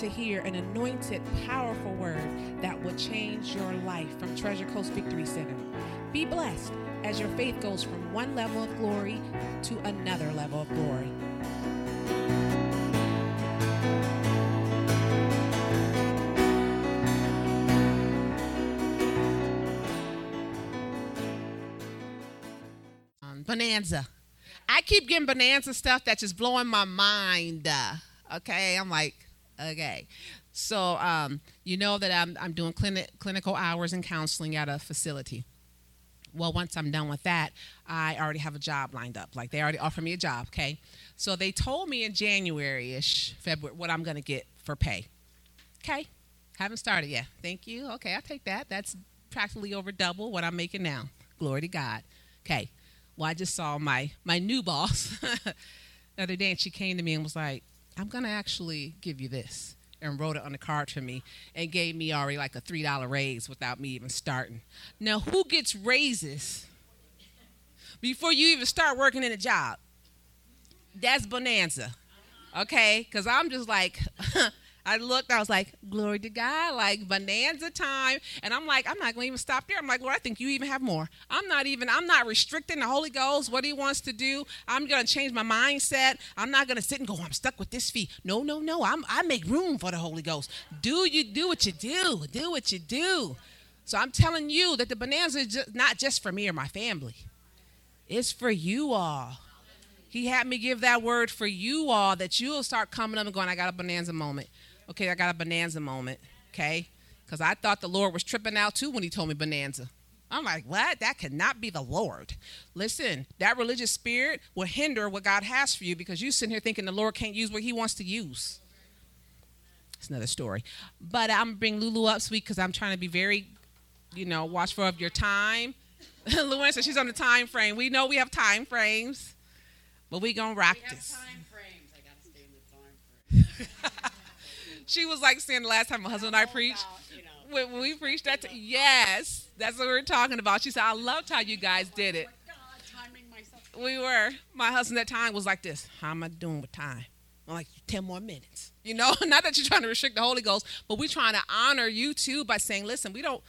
to hear an anointed, powerful word that will change your life from Treasure Coast Victory Center. Be blessed as your faith goes from one level of glory to another level of glory. Um, Bonanza. I keep getting Bonanza stuff that's just blowing my mind. uh, Okay, I'm like, okay. So um, you know that I'm I'm doing clinic, clinical hours and counseling at a facility. Well, once I'm done with that, I already have a job lined up. Like they already offered me a job. Okay, so they told me in January ish, February, what I'm gonna get for pay. Okay, haven't started yet. Thank you. Okay, I'll take that. That's practically over double what I'm making now. Glory to God. Okay. Well, I just saw my my new boss the other day, and she came to me and was like, "I'm gonna actually give you this," and wrote it on the card for me, and gave me already like a three dollar raise without me even starting. Now, who gets raises before you even start working in a job? That's bonanza, okay? Because I'm just like. I looked, I was like, glory to God, like bonanza time. And I'm like, I'm not going to even stop there. I'm like, Lord, I think you even have more. I'm not even, I'm not restricting the Holy Ghost, what he wants to do. I'm going to change my mindset. I'm not going to sit and go, oh, I'm stuck with this fee. No, no, no. I'm, I make room for the Holy Ghost. Do you do what you do? Do what you do. So I'm telling you that the bonanza is just, not just for me or my family, it's for you all. He had me give that word for you all that you'll start coming up and going, I got a bonanza moment. Okay, I got a bonanza moment. Okay? Because I thought the Lord was tripping out too when he told me bonanza. I'm like, what? That cannot be the Lord. Listen, that religious spirit will hinder what God has for you because you sitting here thinking the Lord can't use what he wants to use. It's another story. But I'm bring Lulu up, sweet, because I'm trying to be very, you know, watchful of your time. LouAnn said she's on the time frame. We know we have time frames, but we gonna rock We have this. time frames. I gotta stay in the time frame. She was like saying the last time my husband and I preached. about, you know, When, we preached that, t- yes, that's what we were talking about. She said, I loved how you guys oh did it. God, timing myself. We were. My husband at time was like this. How am I doing with time? I'm like, 10 more minutes. You know, not that you're trying to restrict the Holy Ghost, but we're trying to honor you too by saying, listen, we don't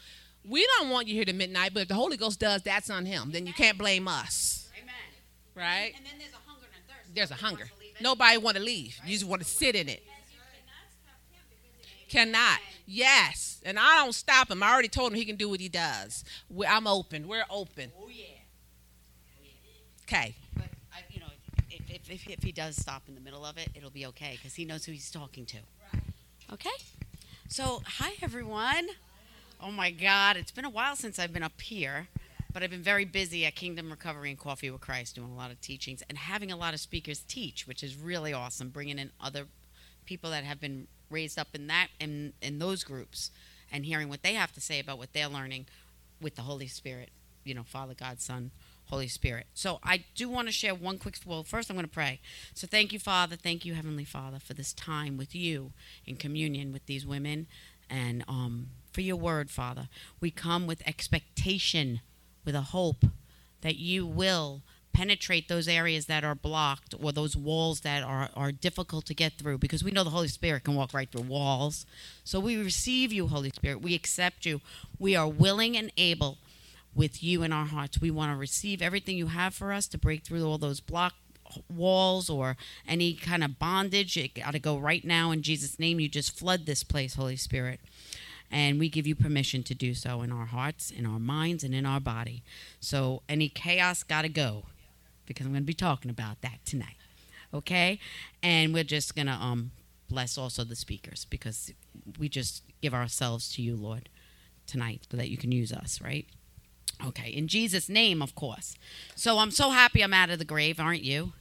we don't want you here to midnight, but if the Holy Ghost does, that's on him. Then you can't blame us. Amen. Right? And then there's a hunger and a thirst. There's a hunger. wants to leave it. Nobody want to leave. You just want to sit in it. Cannot. Yes. And I don't stop him. I already told him he can do what he does. We- I'm open. We're open. Oh yeah. Okay. But I, you know, if, if, if, if he does stop in the middle of it, it'll be okay because he knows who he's talking to. Okay. So hi everyone. Oh my God, it's been a while since I've been up here, but I've been very busy at Kingdom Recovery and Coffee with Christ, doing a lot of teachings and having a lot of speakers teach, which is really awesome. Bringing in other people that have been raised up in that in in those groups and hearing what they have to say about what they're learning with the Holy Spirit. You know, Father, God, Son, Holy Spirit. So I do want to share one quick. Well, first I'm going to pray. So thank you, Father. Thank you, Heavenly Father, for this time with you in communion with these women, and um, for your word, Father. We come with expectation, with a hope that you will penetrate those areas that are blocked or those walls that are, are difficult to get through because we know the Holy Spirit can walk right through walls. So we receive you, Holy Spirit. We accept you. We are willing and able with you in our hearts. We want to receive everything you have for us to break through all those block walls or any kind of bondage. It got to go right now in Jesus' name. You just flood this place, Holy Spirit. And we give you permission to do so in our hearts, in our minds, and in our body. So any chaos got to go because I'm going to be talking about that tonight. Okay? And we're just going to um, bless also the speakers because we just give ourselves to you, Lord, tonight so that you can use us, right? Okay, in Jesus' name, of course. So I'm so happy I'm out of the grave, aren't you?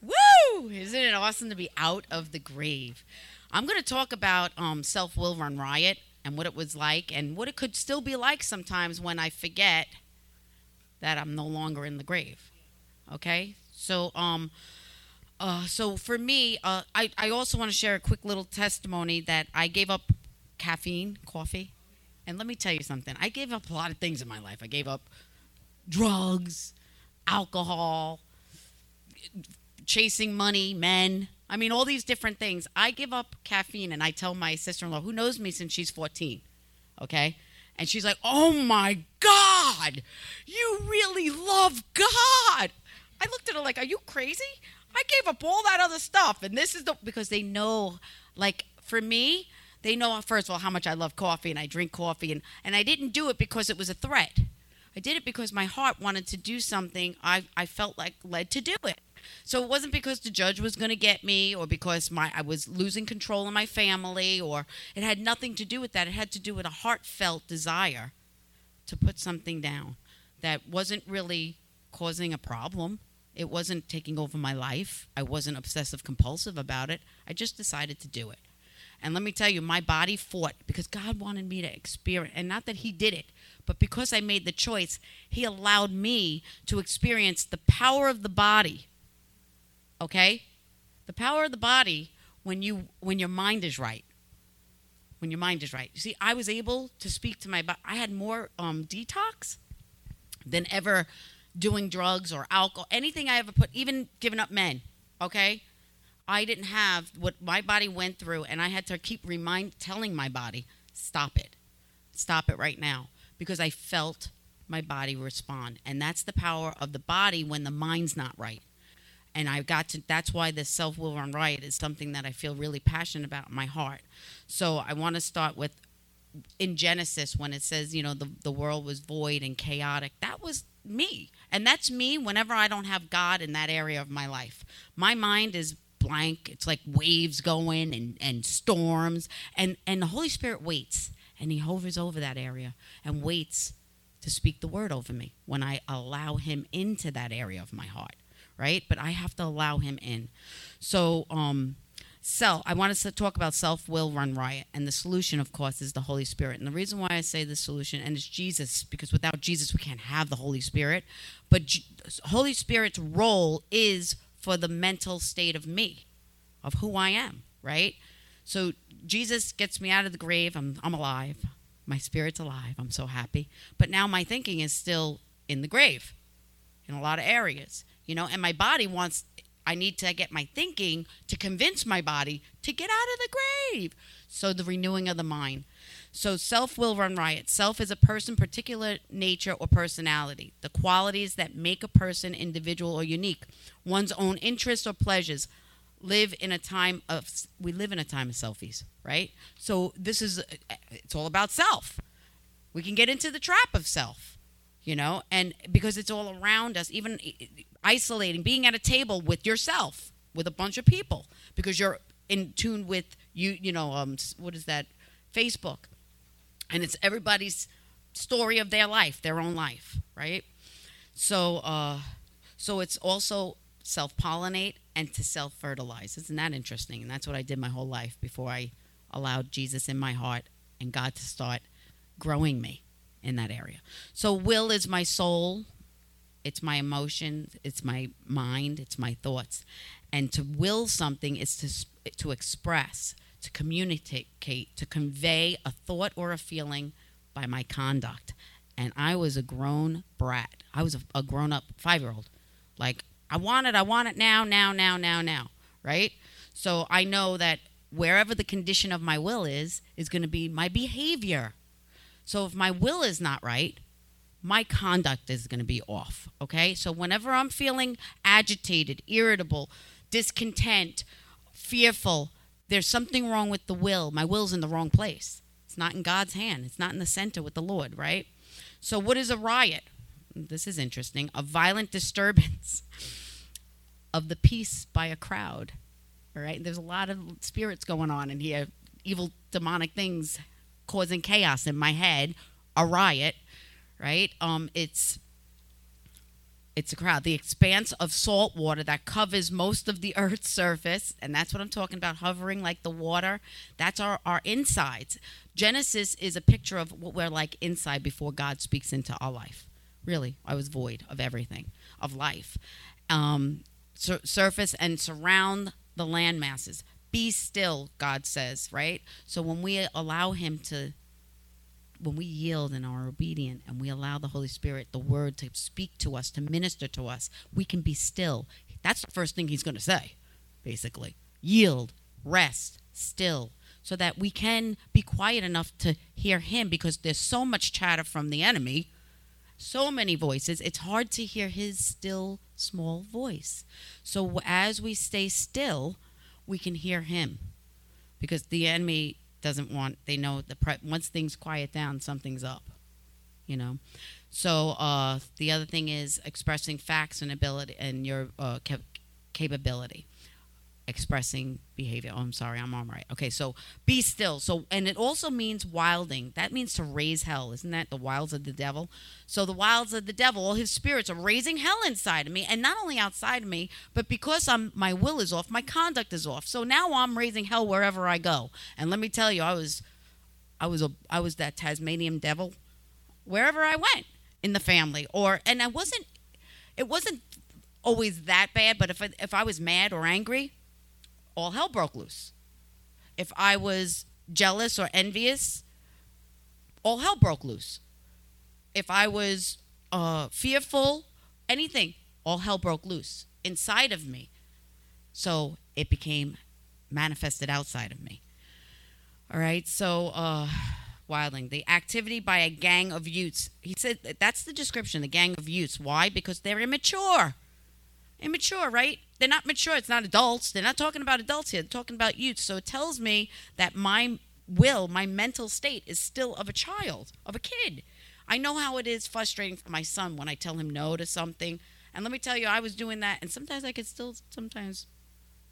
Woo! Isn't it awesome to be out of the grave? I'm going to talk about um, self will run riot and what it was like and what it could still be like sometimes when I forget that I'm no longer in the grave. Okay? So, um, uh, so for me, uh, I, I also want to share a quick little testimony that I gave up caffeine, coffee. And let me tell you something. I gave up a lot of things in my life. I gave up drugs, alcohol, chasing money, men, I mean, all these different things. I give up caffeine and I tell my sister in law, who knows me since she's 14, okay? And she's like, oh my God, you really love God. I looked at her like, are you crazy? I gave up all that other stuff. And this is the, because they know, like, for me, they know, first of all, how much I love coffee and I drink coffee. And, and I didn't do it because it was a threat. I did it because my heart wanted to do something I, I felt like led to do it. So it wasn't because the judge was going to get me or because my I was losing control of my family or it had nothing to do with that. It had to do with a heartfelt desire to put something down that wasn't really causing a problem. It wasn't taking over my life. I wasn't obsessive compulsive about it. I just decided to do it. And let me tell you, my body fought because God wanted me to experience, and not that He did it, but because I made the choice, He allowed me to experience the power of the body. Okay? The power of the body when you when your mind is right. When your mind is right. You see, I was able to speak to my body. I had more um, detox than ever doing drugs or alcohol, anything I ever put, even giving up men. Okay? I didn't have what my body went through, and I had to keep remind telling my body, stop it, stop it right now, because I felt my body respond, and that's the power of the body when the mind's not right. And I've got to. That's why this self will run riot is something that I feel really passionate about in my heart. So I want to start with in Genesis when it says, you know, the, the world was void and chaotic, that was me. And that's me whenever I don't have God in that area of my life. My mind is blank. It's like waves going and, and storms. And, and the Holy Spirit waits and he hovers over that area and waits to speak the word over me when I allow him into that area of my heart, right? But I have to allow him in. So, um, self i want us to talk about self will run riot and the solution of course is the holy spirit and the reason why i say the solution and it's jesus because without jesus we can't have the holy spirit but holy spirit's role is for the mental state of me of who i am right? So jesus gets me out of the grave. I'm, I'm alive. My spirit's alive. I'm so happy. But now my thinking is still in the grave in a lot of areas you know? And my body wants I need to get my thinking to convince my body to get out of the grave. So the renewing of the mind. So self will run riot. Self is a person, particular nature or personality, the qualities that make a person individual or unique, one's own interests or pleasures. Live in a time of we live in a time of selfies, right? So this is it's all about self. We can get into the trap of self, you know, and because it's all around us, even isolating, being at a table with yourself, with a bunch of people, because you're in tune with you. You know, um, what is that? Facebook, and it's everybody's story of their life, their own life, right? So, uh, so it's also self pollinate and to self fertilize. Isn't that interesting? And that's what I did my whole life before I allowed Jesus in my heart and God to start growing me in that area. So, will is my soul, it's my emotions, it's my mind, it's my thoughts. And to will something is to, to express, to communicate, to convey a thought or a feeling by my conduct. And I was a grown brat. I was a, a grown up five year old. Like, I want it, I want it now, now, now, now, now, right? So I know that wherever the condition of my will is, is going to be my behavior. So if my will is not right, my conduct is going to be off. Okay. So whenever I'm feeling agitated, irritable, discontent, fearful, there's something wrong with the will. My will's in the wrong place. It's not in God's hand, it's not in the center with the Lord, right? So, what is a riot? This is interesting. A violent disturbance of the peace by a crowd. All right. There's a lot of spirits going on in here, evil, demonic things causing chaos in my head. A riot right? Um, it's it's a crowd. The expanse of salt water that covers most of the Earth's surface, and that's what I'm talking about, hovering like the water. That's our, our insides. Genesis is a picture of what we're like inside before God speaks into our life. Really, I was void of everything, of life. Um, sur- surface and surround the land masses. Be still, God says, right? So when we allow Him to when we yield and are obedient and we allow the Holy Spirit, the Word, to speak to us, to minister to us, we can be still. That's the first thing He's going to say, basically. yield, rest, still, so that we can be quiet enough to hear Him because there's so much chatter from the enemy, so many voices, it's hard to hear His still small voice. So as we stay still, we can hear Him because the enemy doesn't want, they know the pre- once things quiet down, something's up, you know. So uh, the other thing is expressing facts and ability and your uh, cap- capability expressing behavior. Oh, I'm sorry, I'm on right. Okay, so be still. So, and it also means wilding. That means to raise hell. Isn't that the wilds of the devil? So, the wilds of the devil, all his spirits are raising hell inside of me, and not only outside of me, but because I'm my will is off, my conduct is off. So now I'm raising hell wherever I go. And let me tell you, I was, I was a, I was that Tasmanian devil, wherever I went in the family, or and I wasn't, it wasn't always that bad. But if I, if I was mad or angry all hell broke loose. If I was jealous or envious, all hell broke loose. If I was uh, fearful, anything, all hell broke loose inside of me. So it became manifested outside of me. All right, so uh, Wilding, the activity by a gang of youths. He said that's the description, the gang of youths. Why? Because they're immature immature, right? They're not mature. It's not adults. They're not talking about adults here. They're talking about youth. So it tells me that my will, my mental state is still of a child, of a kid. I know how it is frustrating for my son when I tell him no to something. And let me tell you, I was doing that, and sometimes I could still sometimes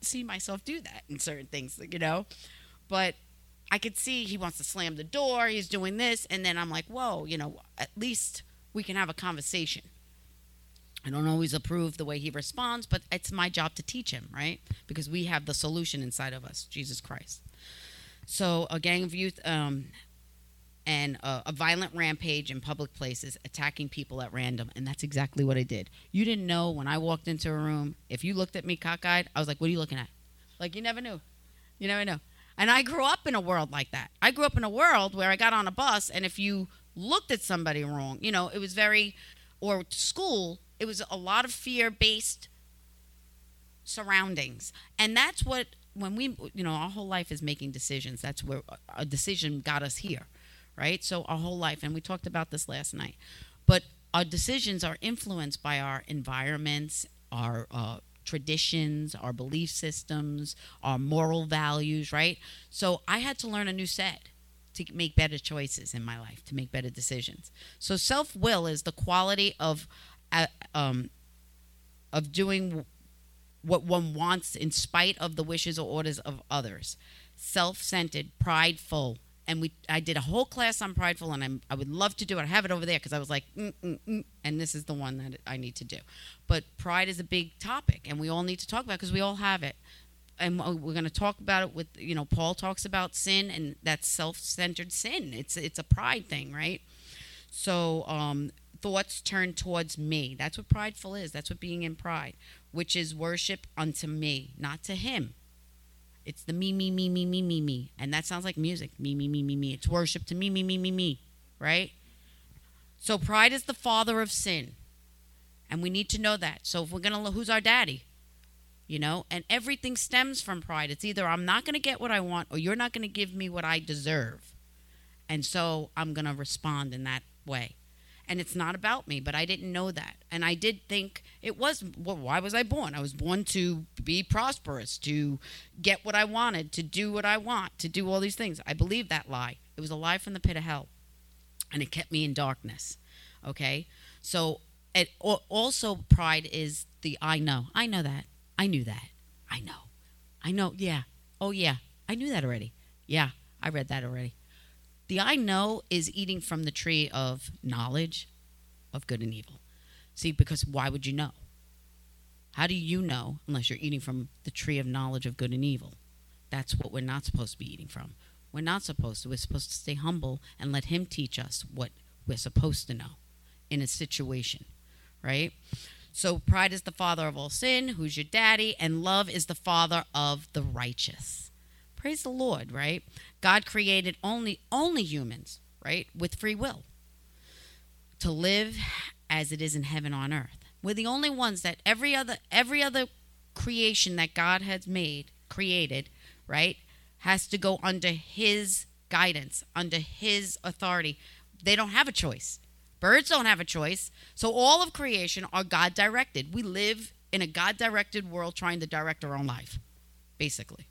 see myself do that in certain things, you know. But I could see he wants to slam the door, he's doing this, and then I'm like, whoa, you know, at least we can have a conversation. I don't always approve the way he responds, but it's my job to teach him, right? Because we have the solution inside of us, Jesus Christ. So, a gang of youth um, and a, a, violent rampage in public places, attacking people at random. And that's exactly what I did. You didn't know when I walked into a room, if you looked at me cockeyed, I was like, what are you looking at? Like, you never knew. You never know. And I grew up in a world like that. I grew up in a world where I got on a bus, and if you looked at somebody wrong, you know, it was very, or school, it was a lot of fear based surroundings. And that's what, when we, you know, our whole life is making decisions. That's where a decision got us here, right? So our whole life, and we talked about this last night, but our decisions are influenced by our environments, our, uh, traditions, our belief systems, our moral values, right? So I had to learn a new set to make better choices in my life, to make better decisions. So self will is the quality of um, of doing what one wants in spite of the wishes or orders of others. Self-centered, prideful, and we I did a whole class on prideful, and I'm, I would love to do it. I have it over there because I was like, mm, mm, mm, and this is the one that I need to do. But pride is a big topic, and we all need to talk about because we all have it. And we're going to talk about it with you know Paul talks about sin, and that's self-centered sin. It's it's a pride thing, right? So um, thoughts turn towards me. That's what prideful is. That's what being in pride, which is worship unto me, not to him. It's the me, me, me, me, me, me, me. And that sounds like music. Me, me, me, me, me. It's worship to me, me, me, me, me. Right? So pride is the father of sin. And we need to know that. So if we're going to who's our daddy? You know, and everything stems from pride. It's either I'm not going to get what I want or you're not going to give me what I deserve. And so I'm going to respond in that way and it's not about me but i didn't know that. And i did think it was well, why was i born? I was born to be prosperous to get what i wanted to do what i want to do all these things. I believe that lie. It was a lie from the pit of hell. And it kept me in darkness okay? So it also pride is the i know. I know that. I knew that. I know. I know yeah. Oh yeah. I knew that already. Yeah i read that already the I know is eating from the tree of knowledge of good and evil. See, because why would you know? How do you know unless you're eating from the tree of knowledge of good and evil? That's what we're not supposed to be eating from. We're not supposed to. We're supposed to stay humble and let Him teach us what we're supposed to know in a situation, right? So, pride is the father of all sin, who's your daddy, and love is the father of the righteous. Praise the Lord, right? God created only only humans, right, with free will to live as it is in heaven on earth. We're the only ones that every other every other creation that God has made created, right, has to go under his guidance, under his authority. They don't have a choice. Birds don't have a choice. So all of creation are God directed. We live in a God directed world trying to direct our own life, basically.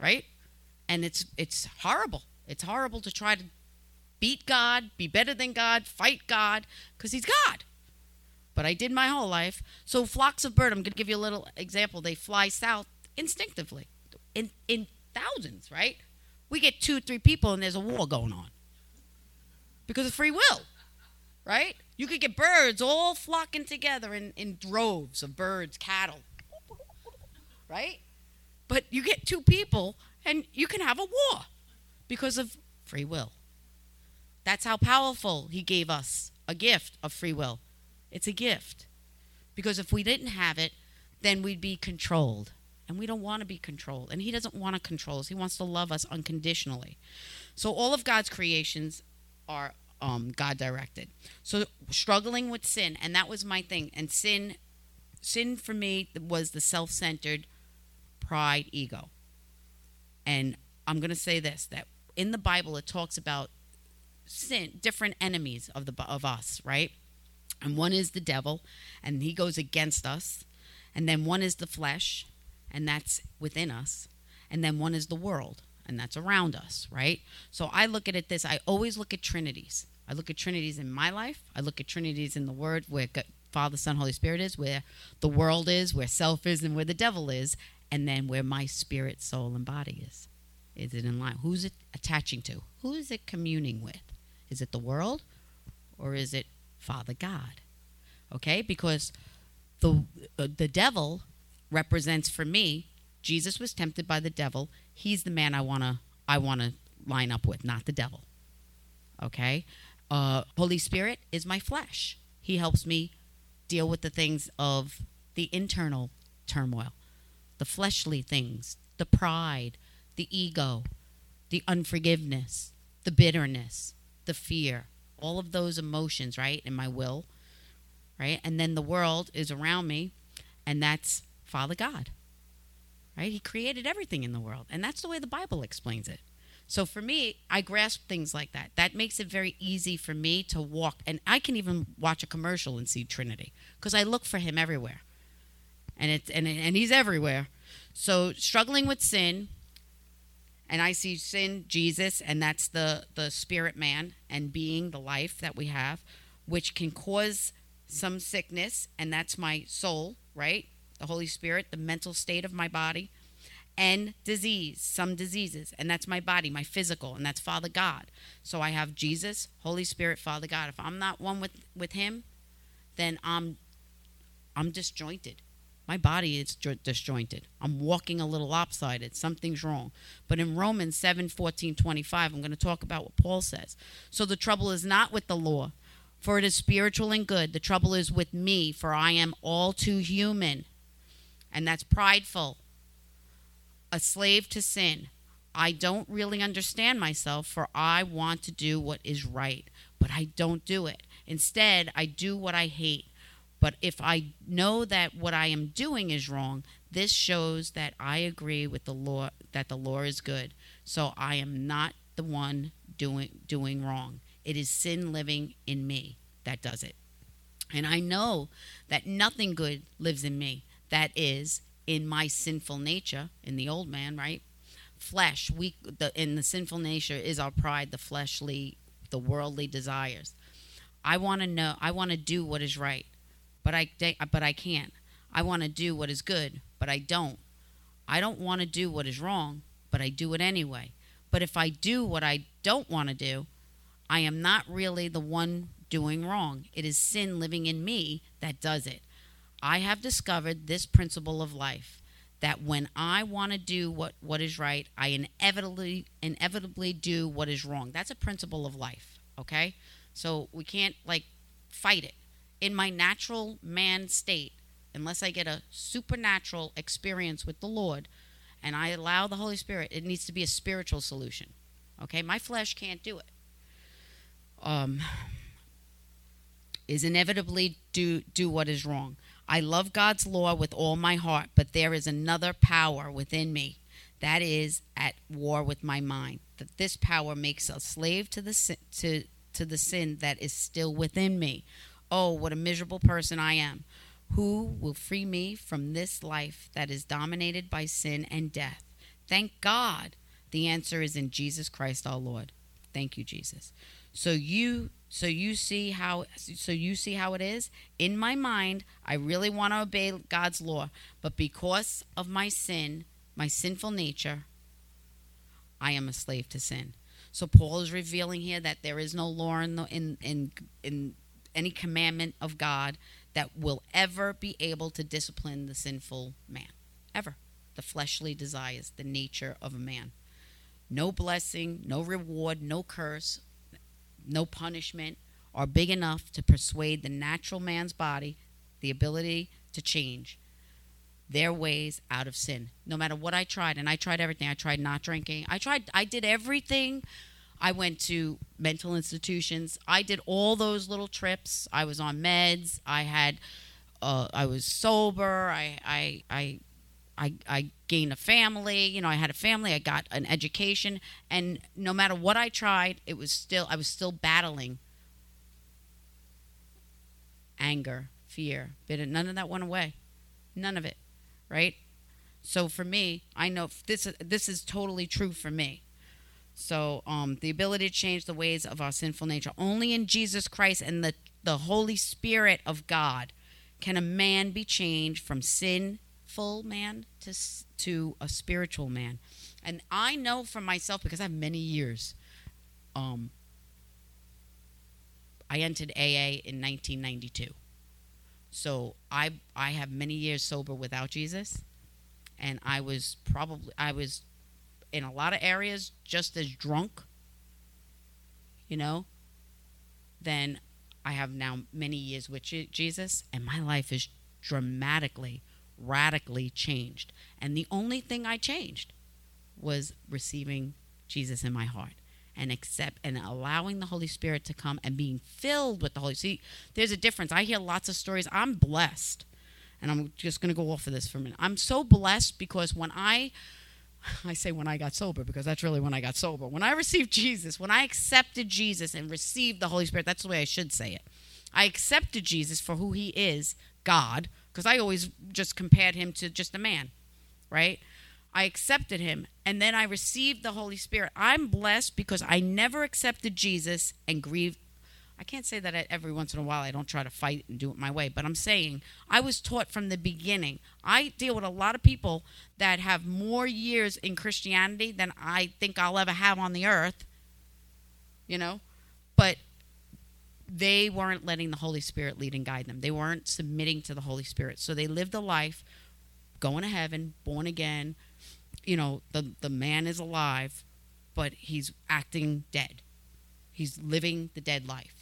Right? And it's it's horrible. It's horrible to try to beat God, be better than God, fight God, because he's God. But I did my whole life. So flocks of bird, I'm going to give you a little example. They fly south instinctively in, in thousands, right? We get two, three people and there's a war going on because of free will, right? You could get birds all flocking together in, in droves of birds, cattle, right? But you get two people and you can have a war because of free will. That's how powerful he gave us a gift of free will. It's a gift. Because if we didn't have it, then we'd be controlled. And we don't want to be controlled. And he doesn't want to control us. He wants to love us unconditionally. So all of God's creations are um, God directed. So struggling with sin, and that was my thing. And sin, sin for me was the self-centered pride, ego. And I'm going to say this: that in the Bible it talks about sin, different enemies of the of us, right? And one is the devil, and he goes against us. And then one is the flesh, and that's within us. And then one is the world, and that's around us, right? So I look at it this I always look at trinities. I look at trinities in my life. I look at trinities in the word where Father, Son, Holy Spirit is, where the world is, where self is, and where the devil is, and then where my spirit, soul, and body is. Is it in line? Who's it attaching to? Who is it communing with? Is it the world or is it Father God? Okay? Because the uh, the devil represents for me Jesus was tempted by the devil. He's the man I want to I want to line up with, not the devil. Okay? Uh, Holy Spirit is my flesh. He helps me deal with the things of the internal turmoil, the fleshly things, the pride, the ego, the unforgiveness, the bitterness, the fear, all of those emotions, right, in my will, right? And then the world is around me, and that's Father God, right? He created everything in the world, and that's the way the Bible explains it. So for me, I grasp things like that. That makes it very easy for me to walk, and I can even watch a commercial and see Trinity because I look for Him everywhere, and it's and and He's everywhere. So struggling with sin and I see sin, Jesus, and that's the the spirit man and being the life that we have, which can cause some sickness, and that's my soul, right? The Holy Spirit, the mental state of my body, and disease, some diseases, and that's my body, my physical, and that's Father God. So I have Jesus, Holy Spirit, Father God. If I'm not one with with Him, then I'm I'm disjointed my body is disjointed. I'm walking a little lopsided. Something's wrong. But in Romans 7 14, 25, I'm going to talk about what Paul says. So the trouble is not with the law, for it is spiritual and good. The trouble is with me, for I am all too human. And that's prideful, a slave to sin. I don't really understand myself, for I want to do what is right, but I don't do it. Instead, I do what I hate. But if I know that what I am doing is wrong, this shows that I agree with the law that the law is good. So I am not the one doing doing wrong. It is sin living in me that does it. And I know that nothing good lives in me. That is in my sinful nature, in the old man, right? Flesh, we the in the sinful nature is our pride, the fleshly, the worldly desires. I want to know, I want to do what is right but I but I can't. I want to do what is good, but I don't. I don't want to do what is wrong, but I do it anyway. But if I do what I don't want to do, I am not really the one doing wrong. It is sin living in me that does it. I have discovered this principle of life that when I want to do what, what is right, I inevitably inevitably do what is wrong. That's a principle of life, okay? So we can't like fight it in my natural man state, unless I get a supernatural experience with the Lord and I allow the Holy Spirit, it needs to be a spiritual solution. Okay? My flesh can't do it. Um, is inevitably do do what is wrong. I love God's law with all my heart, but there is another power within me that is at war with my mind. That this power makes a slave to the sin, to to the sin that is still within me. Oh, what a miserable person I am. Who will free me from this life that is dominated by sin and death? Thank God. The answer is in Jesus Christ our Lord. Thank you, Jesus. So you so you see how so you see how it is in my mind i really want to obey god's law but because of my sin my sinful nature i am a slave to sin so paul is revealing here that there is no law in the, in in in any commandment of god that will ever be able to discipline the sinful man ever the fleshly desires the nature of a man no blessing no reward no curse no punishment are big enough to persuade the natural man's body the ability to change their ways out of sin. No matter what I tried, and I tried everything. I tried not drinking. I tried I did everything. I went to mental institutions. I did all those little trips. I was on meds. I had uh, I was sober. I I I I, I gained a family. You know, I had a family. I got an education, and no matter what I tried, it was still I was still battling anger, fear, bitter. None of that went away. None of it, right? So for me, I know this this is totally true for me. So um, the ability to change the ways of our sinful nature only in Jesus Christ and the the Holy Spirit of God can a man be changed from sinful man to to a spiritual man. And I know for myself because I have many years. Um, I entered AA in 1992. So I I have many years sober without Jesus, and I was probably I was in a lot of areas just as drunk. You know. Then I have now many years with Jesus, and my life is dramatically radically changed. And the only thing I changed was receiving Jesus in my heart and accept and allowing the Holy Spirit to come and being filled with the Holy See, there's a difference. I hear lots of stories. I'm blessed. And I'm just going to go off of this for a minute. I'm so blessed because when I I say when I got sober because that's really when I got sober. When I received Jesus, when I accepted Jesus and received the Holy Spirit, that's the way I should say it. I accepted Jesus for who he is, God, because I always just compared him to just a man, right? I accepted him and then I received the Holy Spirit. I'm blessed because I never accepted Jesus and grieved. I can't say that every once in a while I don't try to fight and do it my way, but I'm saying I was taught from the beginning. I deal with a lot of people that have more years in Christianity than I think I'll ever have on the earth, you know? But they weren't letting the Holy Spirit lead and guide them. They weren't submitting to the Holy Spirit. So they lived a life going to heaven, born again. You know, the the man is alive, but he's acting dead. He's living the dead life.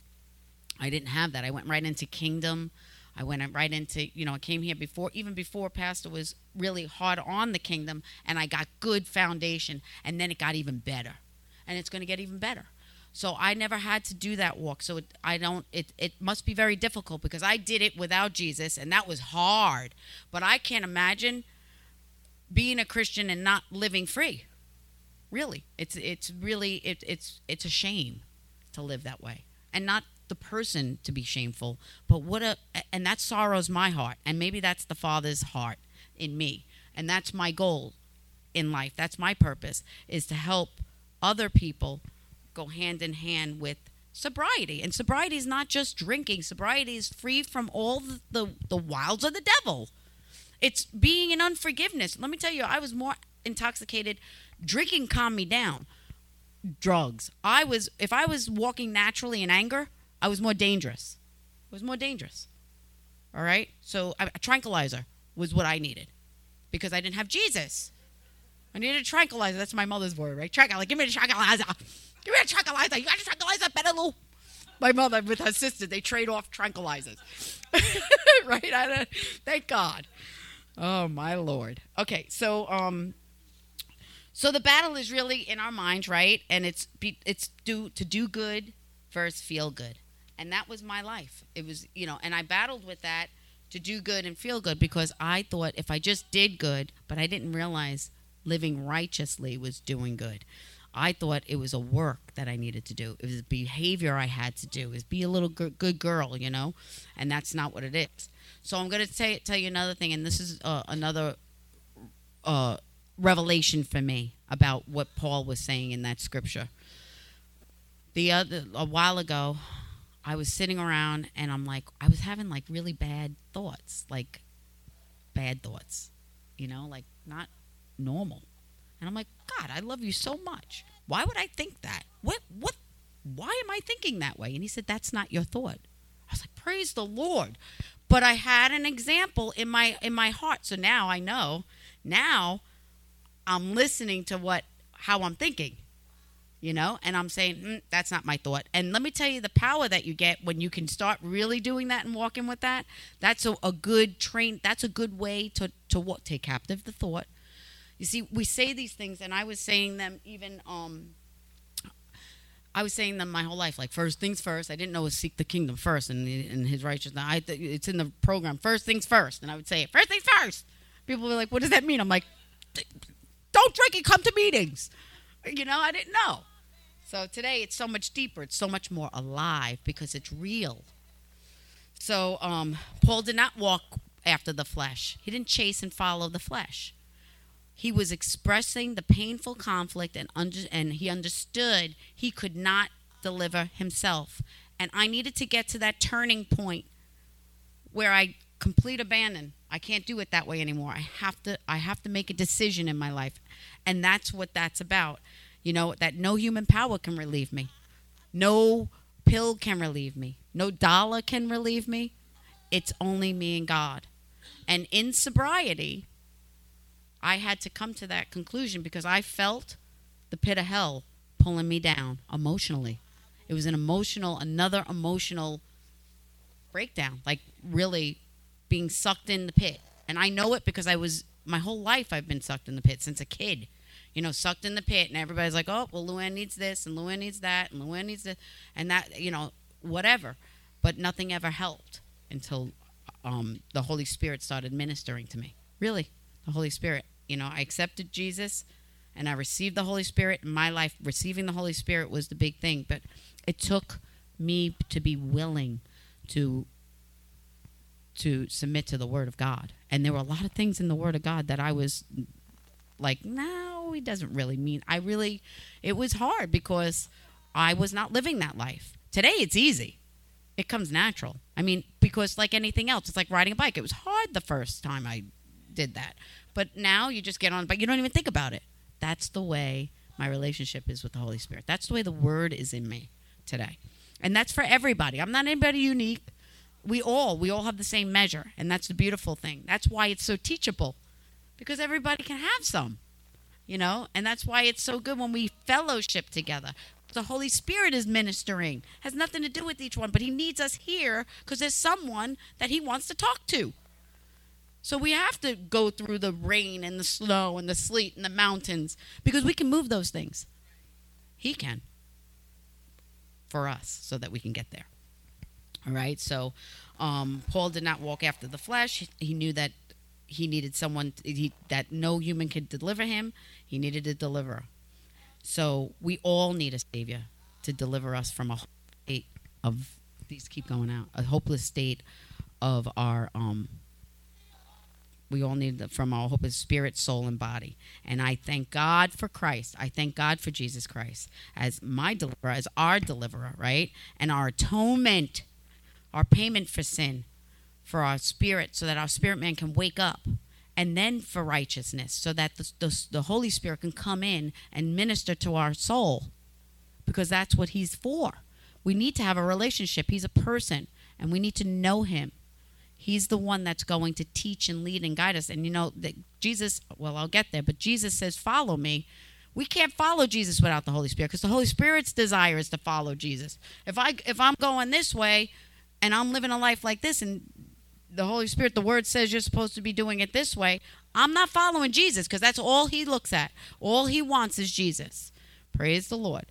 I didn't have that. I went right into kingdom. I went right into, you know, I came here before, even before Pastor was really hard on the kingdom, and I got good foundation, and then it got even better. And it's going to get even better. So I never had to do that walk. So it, I don't. It it must be very difficult because I did it without Jesus, and that was hard. But I can't imagine being a Christian and not living free. Really, it's it's really it, it's it's a shame to live that way, and not the person to be shameful, but what a and that sorrows my heart, and maybe that's the Father's heart in me, and that's my goal in life. That's my purpose is to help other people go hand in hand with sobriety. And sobriety is not just drinking. Sobriety is free from all the, the, the wilds of the devil. It's being in unforgiveness. Let me tell you, I was more intoxicated. Drinking calmed me down. Drugs. I was if I was walking naturally in anger, I was more dangerous. It was more dangerous. All right? So a, tranquilizer was what I needed because I didn't have Jesus. I needed a tranquilizer. That's my mother's word, right? Tranquilizer. Give me a tranquilizer. Give me a tranquilizer. You got a tranquilizer, Benelou? My mother with her sister, they trade off tranquilizers. right? I, thank God. Oh my Lord. Okay, so um so the battle is really in our minds, right? And it's be, it's do to do good versus feel good. And that was my life. It was, you know, and I battled with that to do good and feel good because I thought if I just did good, but I didn't realize living righteously was doing good. I thought it was a work that I needed to do. It was behavior I had to do. Is be a little good girl, you know, and that's not what it is. So I'm going to tell, tell you another thing, and this is uh, another uh, revelation for me about what Paul was saying in that scripture. The other a while ago, I was sitting around and I'm like, I was having like really bad thoughts, like bad thoughts, you know, like not normal. And I'm like, God, I love you so much. Why would I think that? What, what, why am I thinking that way? And he said, That's not your thought. I was like, Praise the Lord. But I had an example in my in my heart. So now I know. Now I'm listening to what how I'm thinking you know and i'm saying mm, that's not my thought and let me tell you the power that you get when you can start really doing that and walking with that that's a, a good train that's a good way to to what take captive the thought you see we say these things and i was saying them even um I was saying them my whole life, like first things first. I didn't know was seek the kingdom first and, and his righteousness. I, it's in the program, first things first, and I would say first things first. People were like, "What does that mean?" I'm like, "Don't drink and come to meetings." You know, I didn't know. So today it's so much deeper. It's so much more alive because it's real. So um, Paul did not walk after the flesh. He didn't chase and follow the flesh. He was expressing the painful conflict and under, and he understood he could not deliver himself. And I needed to get to that turning point where I complete abandon. I can't do it that way anymore. I have to I have to make a decision in my life. And that's what that's about. You know, that no human power can relieve me. No pill can relieve me. No dollar can relieve me. It's only me and God. And in sobriety, I had to come to that conclusion because I felt the pit of hell pulling me down emotionally. It was an emotional, another emotional breakdown, like really being sucked in the pit. And I know it because I was, my whole life, I've been sucked in the pit since a kid you know, sucked in the pit, and everybody's like, oh, well, LouAnn needs this, and LouAnn needs that, and LouAnn needs this, and that, you know, whatever. But nothing ever helped until um, the Holy Spirit started ministering to me. Really, the Holy Spirit. You know, I accepted Jesus, and I received the Holy Spirit in my life. Receiving the Holy Spirit was the big thing, but it took me to be willing to to submit to the Word of God. And there were a lot of things in the Word of God that I was like, no, he doesn't really mean. I really, it was hard because I was not living that life. Today it's easy. It comes natural. I mean, because like anything else, it's like riding a bike. It was hard the first time I did that. But now you just get on, but you don't even think about it. That's the way my relationship is with the Holy Spirit. That's the way the word is in me today. And that's for everybody. I'm not anybody unique. We all, we all have the same measure. And that's the beautiful thing. That's why it's so teachable because everybody can have some, you know, and that's why it's so good when we fellowship together. The Holy Spirit is ministering, has nothing to do with each one, but He needs us here because there's someone that He wants to talk to. So we have to go through the rain and the snow and the sleet and the mountains because we can move those things. He can for us so that we can get there. All right. So um, Paul did not walk after the flesh. He knew that he needed someone he, that no human could deliver him. He needed a deliverer. So we all need a savior to deliver us from a state of these keep going out a hopeless state of our um. We all need the, from our hopeless spirit, soul, and body. And I thank God for Christ. I thank God for Jesus Christ as my deliverer, as our deliverer, right? And our atonement, our payment for sin for our spirit so that our spirit man can wake up and then for righteousness so that the, the, the, holy spirit can come in and minister to our soul because that's what he's for. We need to have a relationship. He's a person and we need to know him. He's the one that's going to teach and lead and guide us. And you know that jesus well i'll get there but jesus says follow me. We can't follow jesus without the holy spirit because the holy spirit's desire is to follow jesus. If i if i'm going this way and i'm living a life like this and the Holy Spirit, the word says you're supposed to be doing it this way. I'm not following Jesus because that's all he looks at. All he wants is Jesus. Praise the Lord.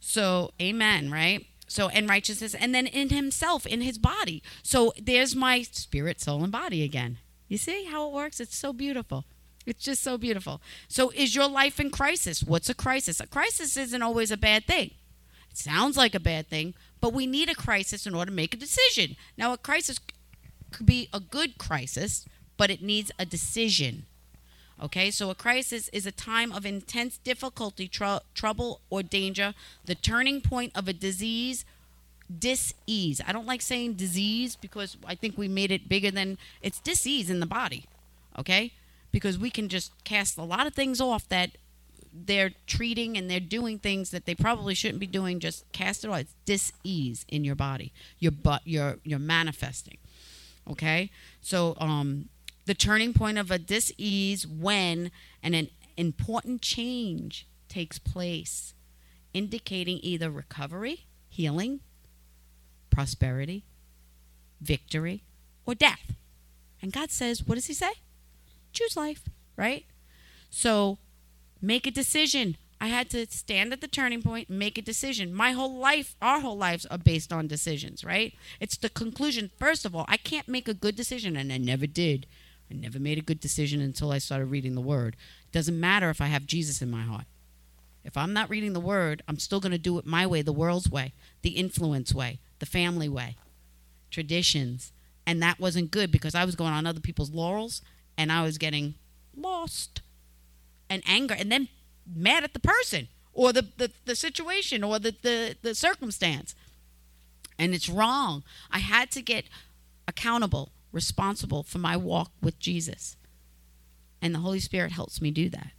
So, amen, right? So, and righteousness, and then in himself, in his body. So, there's my spirit, soul, and body again. You see how it works? It's so beautiful. It's just so beautiful. So, is your life in crisis? What's a crisis? A crisis isn't always a bad thing. It sounds like a bad thing, but we need a crisis in order to make a decision. Now, a crisis could be a good crisis, but it needs a decision. Okay, so a crisis is a time of intense difficulty, tr- trouble, or danger, the turning point of a disease, dis-ease. I don't like saying disease because I think we made it bigger than it's dis-ease in the body. Okay, because we can just cast a lot of things off that they're treating and they're doing things that they probably shouldn't be doing. Just cast it off. It's dis-ease in your body. Your but you're you're manifesting. Okay, so um, the turning point of a dis-ease when an important change takes place, indicating either recovery, healing, prosperity, victory, or death. And God says, what does He say? Choose life, right? So make a decision. I had to stand at the turning point make a decision. My whole life, our whole lives are based on decisions, right? It's the conclusion. First of all, I can't make a good decision, and I never did. I never made a good decision until I started reading the Word. It doesn't matter if I have Jesus in my heart. If I'm not reading the Word, I'm still going to do it my way, the world's way, the influence way, the family way, traditions. And that wasn't good because I was going on other people's laurels and I was getting lost and anger and then mad at the person or the, the, the situation or the, the, the circumstance. And it's wrong. I had to get accountable, responsible for my walk with Jesus. And the Holy Spirit helps me do that.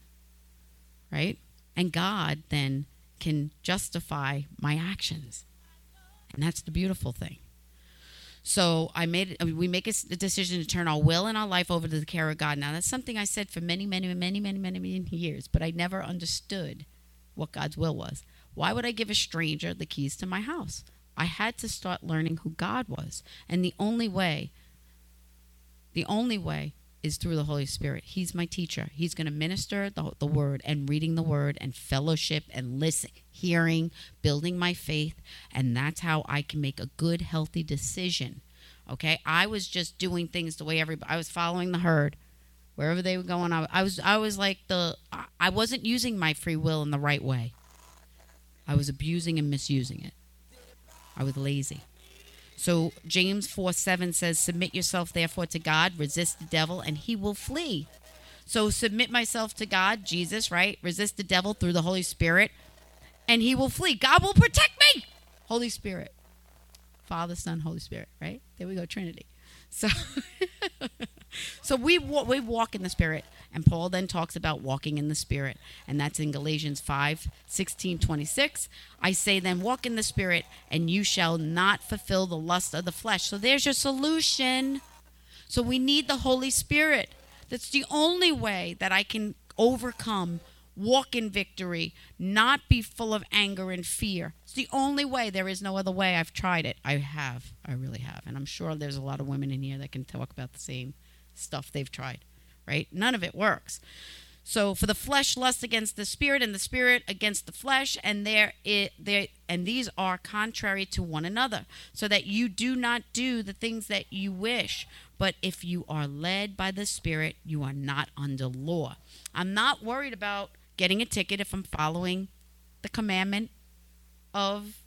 Right? And God then can justify my actions. And that's the beautiful thing. So I made I mean, we make a decision to turn our will and our life over to the care of God. Now that's something I said for many, many, many, many, many, many years, but I never understood what God's will was. Why would I give a stranger the keys to my house? I had to start learning who God was, and the only way, the only way is through the Holy Spirit. He's my teacher. He's going to minister the, the word and reading the word and fellowship and listen, hearing, building my faith. And that's how I can make a good, healthy decision. Okay. I was just doing things the way everybody, I was following the herd. Wherever they were going, I, I was I was like the I wasn't using my free will in the right way. I was abusing and misusing it. I was lazy. So James 4 7 says, Submit yourself therefore to God, resist the devil, and he will flee. So submit myself to God, Jesus, right? Resist the devil through the Holy Spirit, and he will flee. God will protect me. Holy Spirit. Father, Son, Holy Spirit, right? There we go, Trinity. So So we we walk in the spirit and Paul then talks about walking in the spirit and that's in Galatians 5 16 26 I say then walk in the spirit and you shall not fulfill the lust of the flesh so there's your solution so we need the Holy Spirit that's the only way that I can overcome walk in victory, not be full of anger and fear. It's the only way. There is no other way. I've tried it. I have. I really have. And I'm sure there's a lot of women in here that can talk about the same stuff they've tried, right? None of it works. So for the flesh lusts against the spirit and the spirit against the flesh and there it there and these are contrary to one another so that you do not do the things that you wish but if you are led by the spirit you are not under law. I'm not worried about getting a ticket if I'm following the commandment of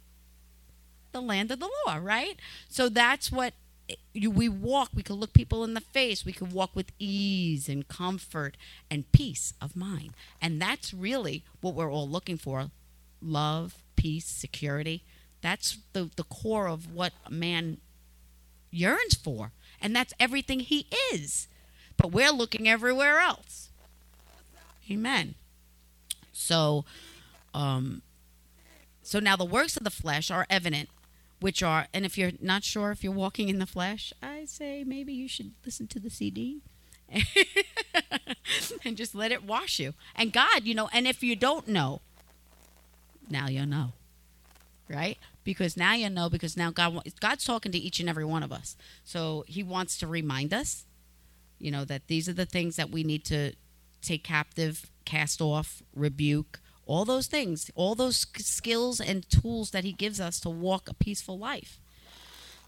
the land of the law, right? So that's what you, we walk. We can look people in the face. We can walk with ease and comfort and peace of mind. And that's really what we're all looking for love, peace, security. That's the, the core of what a man yearns for. And that's everything he is. But we're looking everywhere else. Amen. So, um, so now the works of the flesh are evident, which are, and if you're not sure if you're walking in the flesh, I say maybe you should listen to the CD and just let it wash you. And God, you know, and if you don't know, now you know, right? Because now you know, because now God, God's talking to each and every one of us. So He wants to remind us, you know, that these are the things that we need to take captive, cast off, rebuke, all those things, all those skills and tools that He gives us to walk a peaceful life.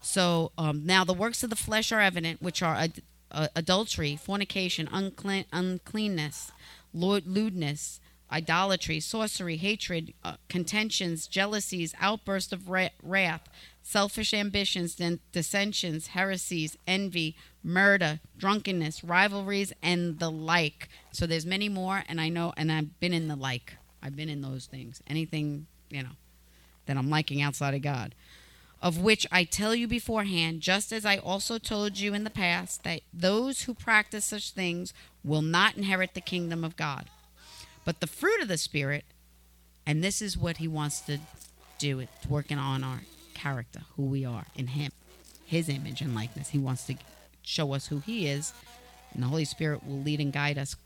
So um, now the works of the flesh are evident, which are ad- uh, adultery, fornication, unclean, uncleanness, lewd- lewdness, idolatry, sorcery, hatred, uh, contentions, jealousies, outbursts of ra- wrath, selfish ambitions, then dissensions, heresies, envy, murder, drunkenness, rivalries, and the like. So there's many more, and I know, and I've been in the like. I've been in those things. Anything, you know, that I'm liking outside of God. Of which I tell you beforehand, just as I also told you in the past, that those who practice such things will not inherit the kingdom of God. But the fruit of the Spirit, and this is what He wants to do, it's working on our character, who we are in Him, His image and likeness. He wants to show us who He is, and the Holy Spirit will lead and guide us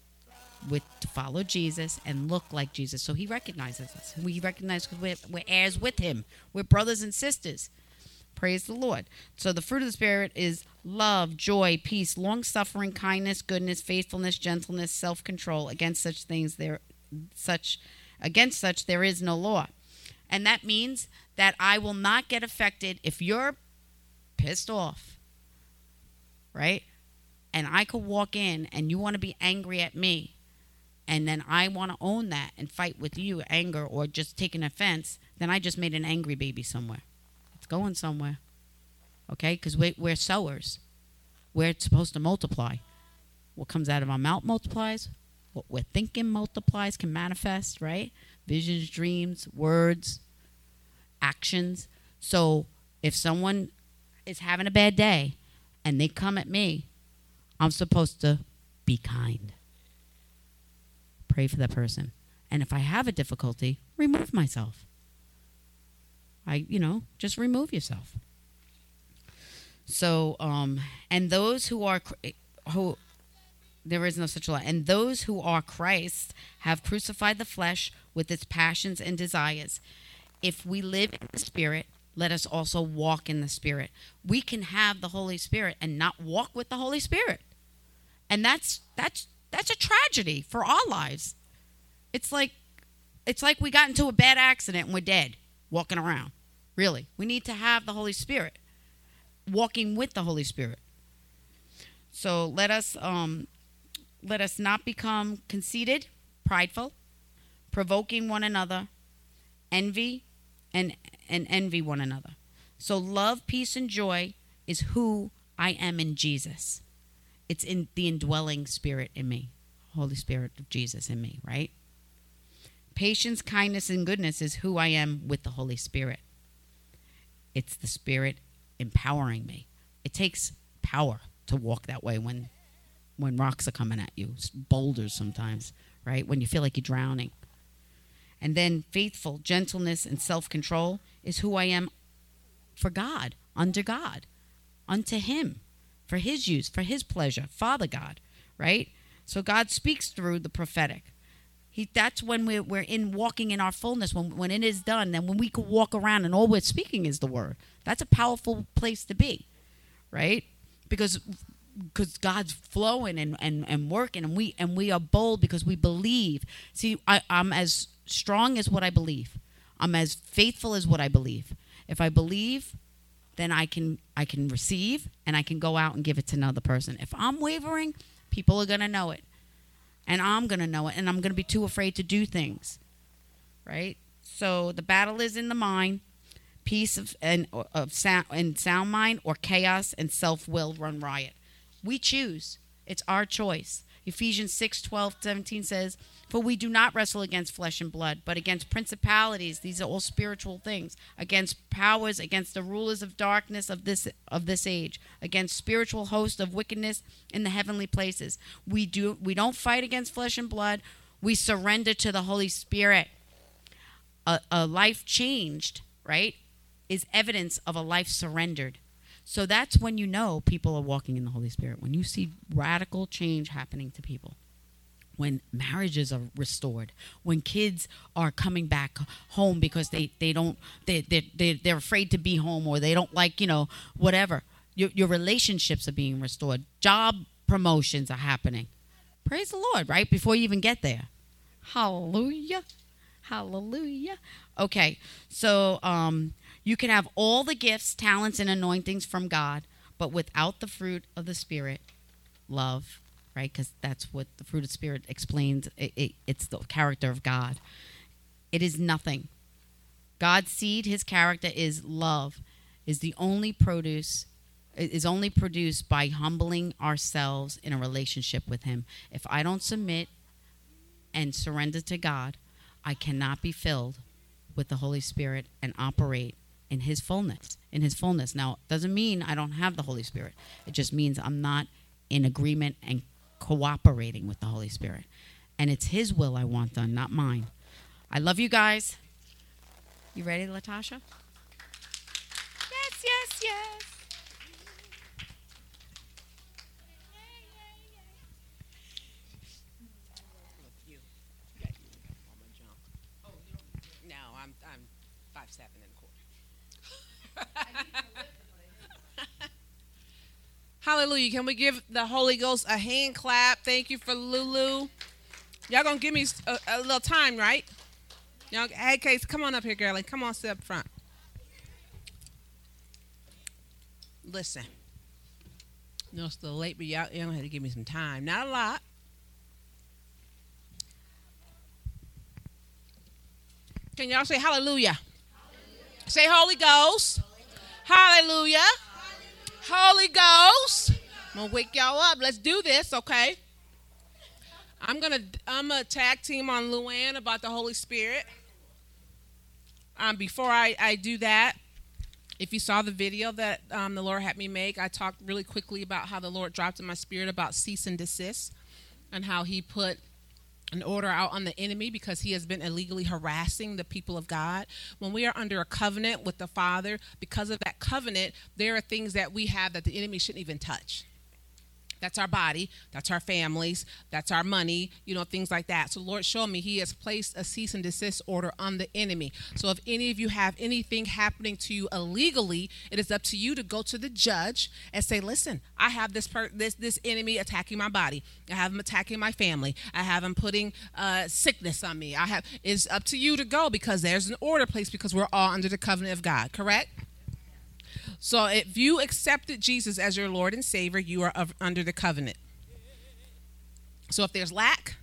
with to follow Jesus and look like Jesus. So He recognizes us. We recognize because we're, we're heirs with Him. We're brothers and sisters. Praise the Lord. So the fruit of the Spirit is love, joy, peace, long suffering, kindness, goodness, faithfulness, gentleness, self control. Against such things there such against such there is no law. And that means that I will not get affected if you're pissed off. Right? And I could walk in and you want to be angry at me. And then I want to own that and fight with you, anger, or just take an offense, then I just made an angry baby somewhere. It's going somewhere. Okay? Because we, we're sowers. We're supposed to multiply. What comes out of our mouth multiplies. What we're thinking multiplies, can manifest, right? Visions, dreams, words, actions. So if someone is having a bad day and they come at me, I'm supposed to be kind. Pray for that person. And if I have a difficulty, remove myself. I, you know, just remove yourself. So, um, and those who are who there is no such law. And those who are Christ have crucified the flesh with its passions and desires. If we live in the Spirit, let us also walk in the Spirit. We can have the Holy Spirit and not walk with the Holy Spirit. And that's that's that's a tragedy for our lives. It's like it's like we got into a bad accident and we're dead walking around. Really. We need to have the Holy Spirit. Walking with the Holy Spirit. So let us um let us not become conceited, prideful, provoking one another, envy, and, and envy one another. So, love, peace, and joy is who I am in Jesus. It's in the indwelling spirit in me, Holy Spirit of Jesus in me, right? Patience, kindness, and goodness is who I am with the Holy Spirit. It's the Spirit empowering me. It takes power to walk that way when when rocks are coming at you, boulders sometimes, right? When you feel like you're drowning. And then faithful, gentleness, and self control is who I am for God, under God, unto Him, for His use, for His pleasure, Father God, right? So God speaks through the prophetic. He, that's when we're, we're in walking in our fullness, when, when it is done, then when we can walk around and all we're speaking is the word. That's a powerful place to be, right? Because because God's flowing and, and, and working and we and we are bold because we believe. See, I, I'm as strong as what I believe. I'm as faithful as what I believe. If I believe, then I can I can receive and I can go out and give it to another person. If I'm wavering, people are gonna know it. And I'm gonna know it and I'm gonna be too afraid to do things. Right? So the battle is in the mind. Peace of and of sound and sound mind or chaos and self will run riot. We choose. It's our choice. Ephesians 6 12, 17 says, For we do not wrestle against flesh and blood, but against principalities. These are all spiritual things. Against powers, against the rulers of darkness of this of this age, against spiritual hosts of wickedness in the heavenly places. We do we don't fight against flesh and blood. We surrender to the Holy Spirit. A, a life changed, right, is evidence of a life surrendered. So that's when you know people are walking in the Holy Spirit. When you see radical change happening to people. When marriages are restored, when kids are coming back home because they, they don't they they they they're afraid to be home or they don't like you know whatever your your relationships are being restored, job promotions are happening. Praise the Lord! Right before you even get there, Hallelujah, Hallelujah. Okay, so um, you can have all the gifts, talents, and anointings from God, but without the fruit of the Spirit, love, right? Because that's what the fruit of Spirit explains. It, it, it's the character of God. It is nothing. God's seed, his character is love, is the only produce is only produced by humbling ourselves in a relationship with him. If I don't submit and surrender to God, I cannot be filled with the Holy Spirit and operate in his fullness. In his fullness. Now, it doesn't mean I don't have the Holy Spirit. It just means I'm not in agreement and cooperating with the Holy Spirit. And it's his will I want done, not mine. I love you guys. You ready, LaTasha? Yes, yes, yes. No, I'm I'm five seven and a quarter. Hallelujah. Can we give the Holy Ghost a hand clap? Thank you for Lulu. Y'all gonna give me a, a little time, right? Y'all, hey, Case, come on up here, girlie. Come on, sit up front. Listen. No, it's still late, but y'all, y'all have to give me some time. Not a lot. Can y'all say hallelujah? Say Holy Ghost. Hallelujah. Holy Ghost. I'm gonna wake y'all up. Let's do this, okay? I'm gonna I'm a tag team on LouAnn about the Holy Spirit. Um, before I, I do that, if you saw the video that um, the Lord had me make, I talked really quickly about how the Lord dropped in my spirit about cease and desist and how He put an order out on the enemy because he has been illegally harassing the people of God. When we are under a covenant with the Father, because of that covenant, there are things that we have that the enemy shouldn't even touch. That's our body, that's our families, that's our money, you know, things like that. So, Lord, show me He has placed a cease and desist order on the enemy. So, if any of you have anything happening to you illegally, it is up to you to go to the judge and say, "Listen, I have this per- this this enemy attacking my body. I have him attacking my family. I have him putting uh, sickness on me. I have." It's up to you to go because there's an order placed because we're all under the covenant of God. Correct? So if you accepted Jesus as your Lord and Savior, you are of, under the covenant. So if there's lack,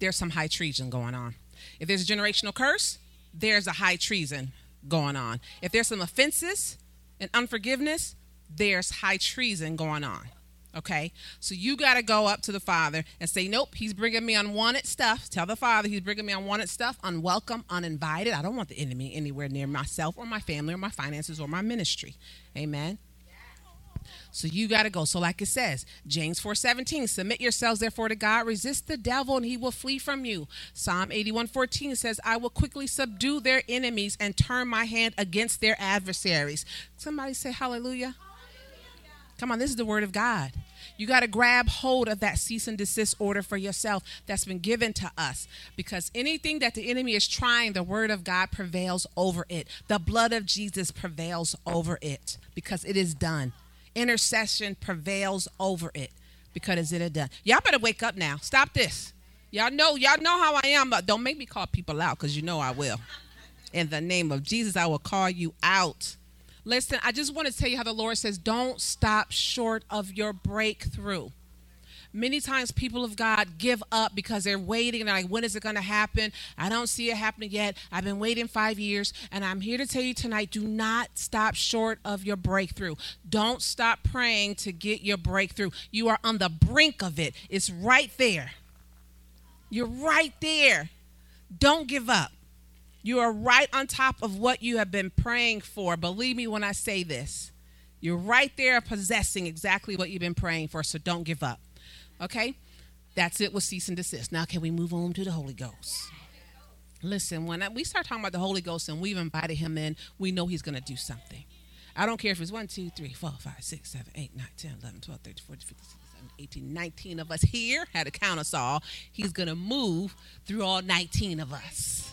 there's some high treason going on. If there's a generational curse, there's a high treason going on. If there's some offenses and unforgiveness, there's high treason going on. Okay? So you got to go up to the Father and say, Nope, he's bringing me unwanted stuff. Tell the Father he's bringing me unwanted stuff, unwelcome, uninvited. I don't want the enemy anywhere near myself or my family or my finances or my ministry. Amen. So you got to go. So like it says, James 4:17, submit yourselves therefore to God, resist the devil and he will flee from you. Psalm 81:14 says, I will quickly subdue their enemies and turn my hand against their adversaries. Somebody say hallelujah. Come on, this is the word of God. You got to grab hold of that cease and desist order for yourself that's been given to us because anything that the enemy is trying, the word of God prevails over it. The blood of Jesus prevails over it because it is done. Intercession prevails over it because it is done. Y'all better wake up now. Stop this. Y'all know, y'all know how I am, but don't make me call people out because you know I will. In the name of Jesus, I will call you out. Listen, I just want to tell you how the Lord says, don't stop short of your breakthrough. Many times, people of God give up because they're waiting. They're like, when is it going to happen? I don't see it happening yet. I've been waiting five years. And I'm here to tell you tonight do not stop short of your breakthrough. Don't stop praying to get your breakthrough. You are on the brink of it, it's right there. You're right there. Don't give up. You are right on top of what you have been praying for. Believe me when I say this. You're right there possessing exactly what you've been praying for, so don't give up. Okay? That's it with cease and desist. Now, can we move on to the Holy Ghost? Listen, when we start talking about the Holy Ghost and we've invited him in, we know he's going to do something. I don't care if it's 1, 2, 3, 4, 5, 6, 7, 8, 9, 10, 11, 12, 13, 14, 15, 16, 17, 18, 19 of us here, had to count us all. He's going to move through all 19 of us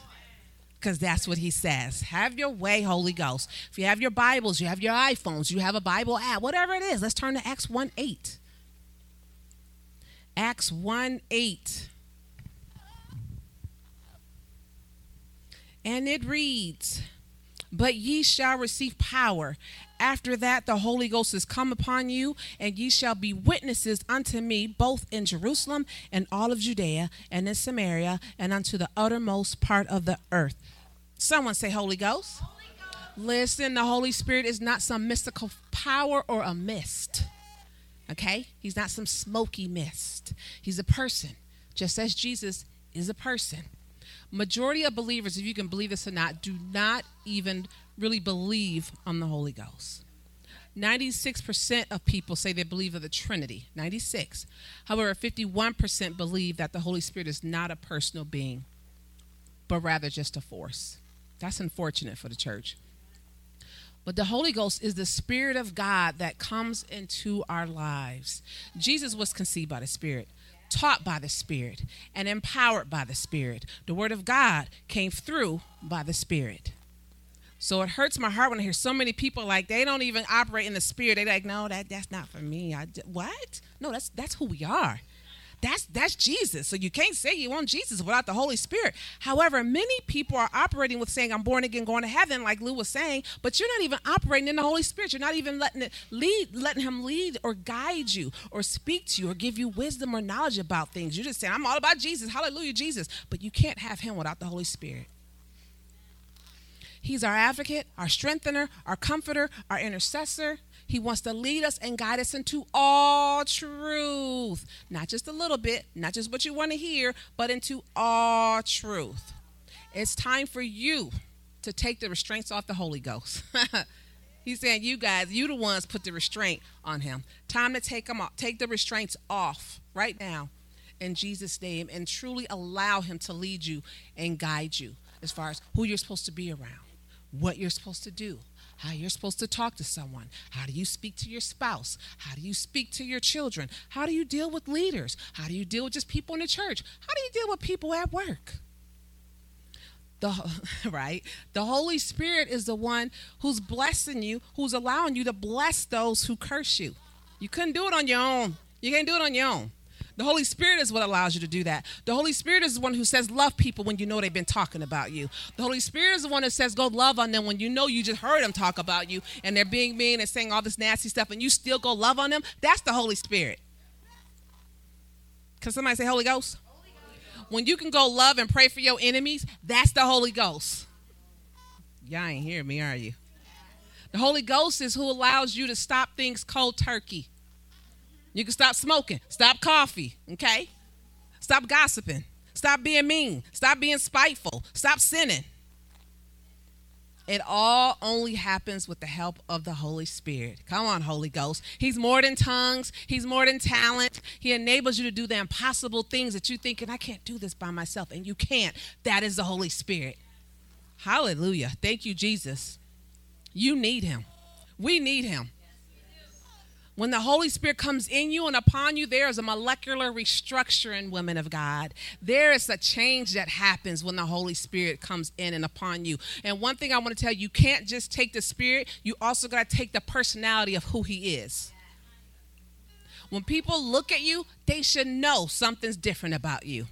because that's what he says. Have your way, Holy Ghost. If you have your Bibles, you have your iPhones, you have a Bible app, whatever it is, let's turn to Acts 1 8. Acts 1 8. And it reads, but ye shall receive power. After that, the Holy Ghost is come upon you, and ye shall be witnesses unto me both in Jerusalem and all of Judea and in Samaria and unto the uttermost part of the earth. Someone say, Holy Ghost. Holy Ghost. Listen, the Holy Spirit is not some mystical power or a mist. Okay? He's not some smoky mist. He's a person, just as Jesus is a person. Majority of believers, if you can believe this or not, do not even really believe on the Holy Ghost. 96% of people say they believe of the Trinity. 96. However, 51% believe that the Holy Spirit is not a personal being, but rather just a force. That's unfortunate for the church. But the Holy Ghost is the Spirit of God that comes into our lives. Jesus was conceived by the Spirit, taught by the Spirit, and empowered by the Spirit. The Word of God came through by the Spirit. So it hurts my heart when I hear so many people like they don't even operate in the Spirit. They're like, no, that that's not for me. I what? No, that's that's who we are. That's that's Jesus. So you can't say you want Jesus without the Holy Spirit. However, many people are operating with saying I'm born again, going to heaven, like Lou was saying, but you're not even operating in the Holy Spirit. You're not even letting it lead, letting Him lead or guide you or speak to you or give you wisdom or knowledge about things. You're just saying I'm all about Jesus, Hallelujah, Jesus, but you can't have Him without the Holy Spirit. He's our advocate, our strengthener, our comforter, our intercessor. He wants to lead us and guide us into all truth. Not just a little bit, not just what you want to hear, but into all truth. It's time for you to take the restraints off the Holy Ghost. He's saying, You guys, you the ones put the restraint on him. Time to take him off, take the restraints off right now in Jesus' name and truly allow him to lead you and guide you as far as who you're supposed to be around, what you're supposed to do, how you're supposed to talk to someone. How do you speak to your spouse? How do you speak to your children? How do you deal with leaders? How do you deal with just people in the church? How do you deal with people at work? The, right? The Holy Spirit is the one who's blessing you, who's allowing you to bless those who curse you. You couldn't do it on your own. You can't do it on your own. The Holy Spirit is what allows you to do that. The Holy Spirit is the one who says, Love people when you know they've been talking about you. The Holy Spirit is the one that says, Go love on them when you know you just heard them talk about you and they're being mean and saying all this nasty stuff and you still go love on them. That's the Holy Spirit. Can somebody say Holy Ghost? Holy Ghost? When you can go love and pray for your enemies, that's the Holy Ghost. Y'all ain't hear me, are you? The Holy Ghost is who allows you to stop things cold turkey. You can stop smoking, stop coffee, okay? Stop gossiping, stop being mean, stop being spiteful, stop sinning. It all only happens with the help of the Holy Spirit. Come on, Holy Ghost. He's more than tongues, He's more than talent. He enables you to do the impossible things that you thinking, I can't do this by myself, and you can't. That is the Holy Spirit. Hallelujah. Thank you, Jesus. You need Him. We need Him. When the Holy Spirit comes in you and upon you, there is a molecular restructuring, women of God. There is a change that happens when the Holy Spirit comes in and upon you. And one thing I want to tell you, you can't just take the Spirit, you also got to take the personality of who He is. When people look at you, they should know something's different about you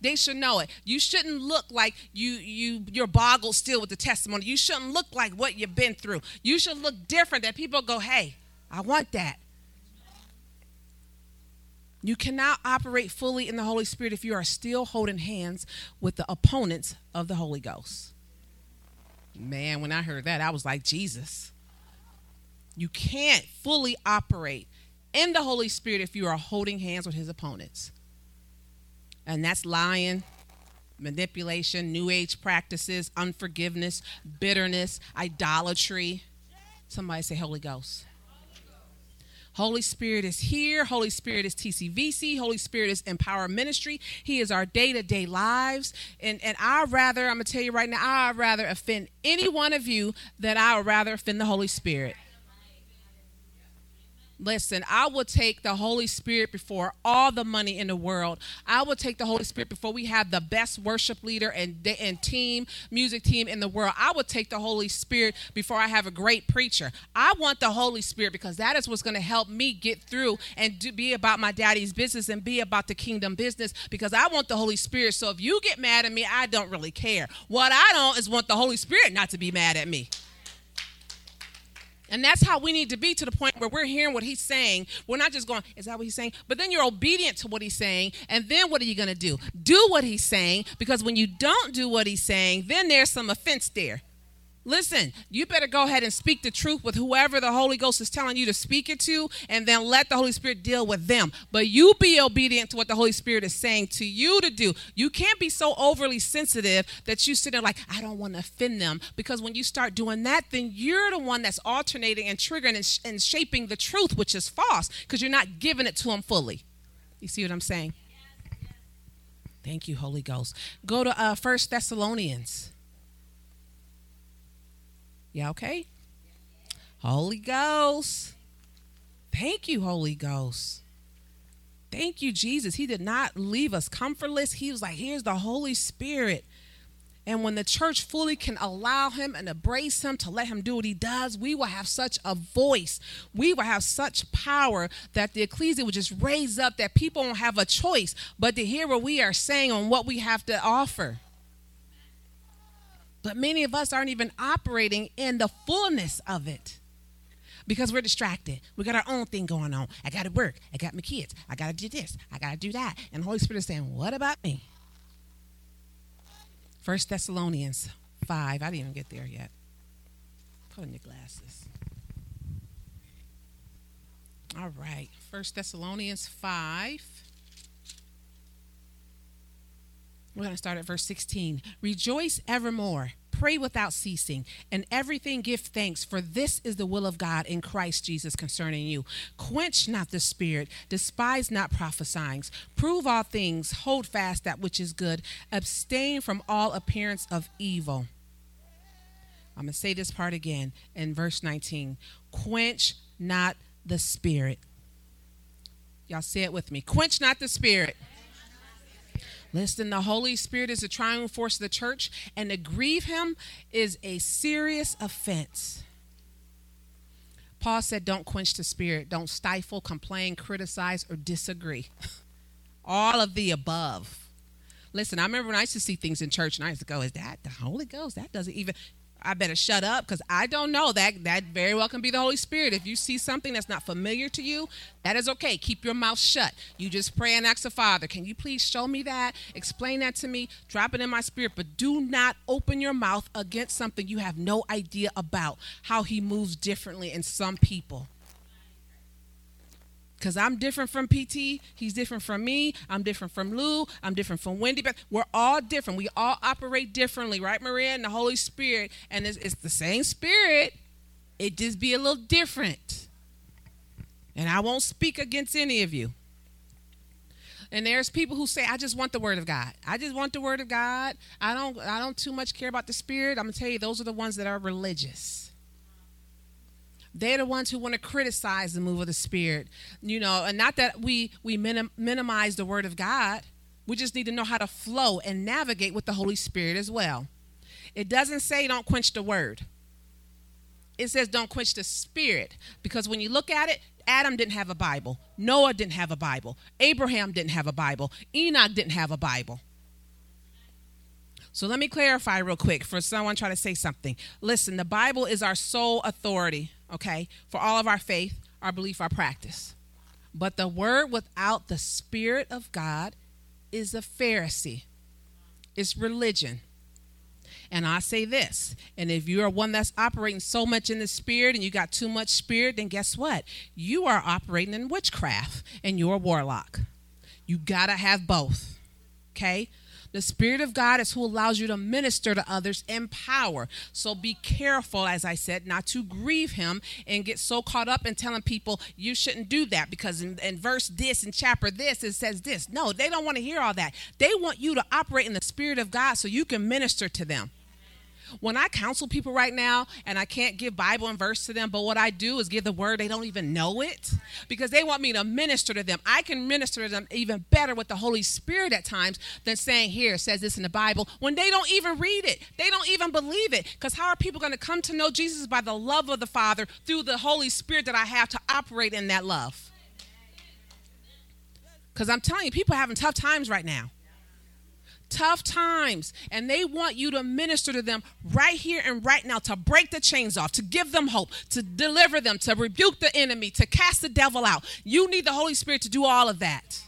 they should know it you shouldn't look like you you you're boggled still with the testimony you shouldn't look like what you've been through you should look different that people go hey I want that. You cannot operate fully in the Holy Spirit if you are still holding hands with the opponents of the Holy Ghost. Man, when I heard that, I was like, Jesus. You can't fully operate in the Holy Spirit if you are holding hands with his opponents. And that's lying, manipulation, new age practices, unforgiveness, bitterness, idolatry. Somebody say, Holy Ghost. Holy Spirit is here. Holy Spirit is TCVC. Holy Spirit is EmpowHer Ministry. He is our day to day lives. And, and I'd rather, I'm going to tell you right now, I'd rather offend any one of you than I would rather offend the Holy Spirit. Listen, I will take the Holy Spirit before all the money in the world. I will take the Holy Spirit before we have the best worship leader and, and team, music team in the world. I will take the Holy Spirit before I have a great preacher. I want the Holy Spirit because that is what's going to help me get through and do, be about my daddy's business and be about the kingdom business because I want the Holy Spirit. So if you get mad at me, I don't really care. What I don't is want the Holy Spirit not to be mad at me. And that's how we need to be to the point where we're hearing what he's saying. We're not just going, is that what he's saying? But then you're obedient to what he's saying. And then what are you going to do? Do what he's saying. Because when you don't do what he's saying, then there's some offense there. Listen, you better go ahead and speak the truth with whoever the Holy Ghost is telling you to speak it to, and then let the Holy Spirit deal with them. But you be obedient to what the Holy Spirit is saying to you to do. You can't be so overly sensitive that you sit there like, I don't want to offend them. Because when you start doing that, then you're the one that's alternating and triggering and, sh- and shaping the truth, which is false, because you're not giving it to them fully. You see what I'm saying? Thank you, Holy Ghost. Go to uh, First Thessalonians. Yeah, okay? Holy Ghost. Thank you, Holy Ghost. Thank you, Jesus. He did not leave us comfortless. He was like, here's the Holy Spirit. And when the church fully can allow him and embrace him to let him do what he does, we will have such a voice. We will have such power that the ecclesia will just raise up that people won't have a choice but to hear what we are saying on what we have to offer. But many of us aren't even operating in the fullness of it because we're distracted. We got our own thing going on. I got to work. I got my kids. I got to do this. I got to do that. And the Holy Spirit is saying, What about me? First Thessalonians 5. I didn't even get there yet. Put on your glasses. All right. First Thessalonians 5. We're going to start at verse 16. Rejoice evermore, pray without ceasing, and everything give thanks, for this is the will of God in Christ Jesus concerning you. Quench not the spirit, despise not prophesying, prove all things, hold fast that which is good, abstain from all appearance of evil. I'm going to say this part again in verse 19. Quench not the spirit. Y'all say it with me. Quench not the spirit. Listen, the Holy Spirit is the triune force of the church, and to grieve him is a serious offense. Paul said, Don't quench the spirit, don't stifle, complain, criticize, or disagree. All of the above. Listen, I remember when I used to see things in church and I used to go, Is that the Holy Ghost? That doesn't even. I better shut up because I don't know that that very well can be the Holy Spirit. If you see something that's not familiar to you, that is okay. Keep your mouth shut. You just pray and ask the Father, can you please show me that? Explain that to me. Drop it in my spirit, but do not open your mouth against something you have no idea about. How He moves differently in some people because I'm different from PT. He's different from me. I'm different from Lou. I'm different from Wendy. But we're all different. We all operate differently, right, Maria? And the Holy Spirit. And it's, it's the same Spirit. It just be a little different. And I won't speak against any of you. And there's people who say, I just want the word of God. I just want the word of God. I don't I don't too much care about the spirit. I'm gonna tell you, those are the ones that are religious. They're the ones who want to criticize the move of the Spirit, you know, and not that we we minim- minimize the Word of God. We just need to know how to flow and navigate with the Holy Spirit as well. It doesn't say don't quench the Word. It says don't quench the Spirit because when you look at it, Adam didn't have a Bible, Noah didn't have a Bible, Abraham didn't have a Bible, Enoch didn't have a Bible. So let me clarify real quick for someone trying to say something. Listen, the Bible is our sole authority okay, for all of our faith, our belief, our practice. But the word without the Spirit of God is a Pharisee, it's religion. And I say this, and if you are one that's operating so much in the spirit and you got too much spirit, then guess what? You are operating in witchcraft and you're a warlock. You got to have both. Okay? The Spirit of God is who allows you to minister to others in power. So be careful, as I said, not to grieve Him and get so caught up in telling people you shouldn't do that because in, in verse this and chapter this it says this. No, they don't want to hear all that. They want you to operate in the Spirit of God so you can minister to them. When I counsel people right now and I can't give Bible and verse to them, but what I do is give the word, they don't even know it because they want me to minister to them. I can minister to them even better with the Holy Spirit at times than saying, Here, says this in the Bible, when they don't even read it. They don't even believe it. Because how are people going to come to know Jesus by the love of the Father through the Holy Spirit that I have to operate in that love? Because I'm telling you, people are having tough times right now tough times and they want you to minister to them right here and right now to break the chains off to give them hope to deliver them to rebuke the enemy to cast the devil out. You need the holy spirit to do all of that.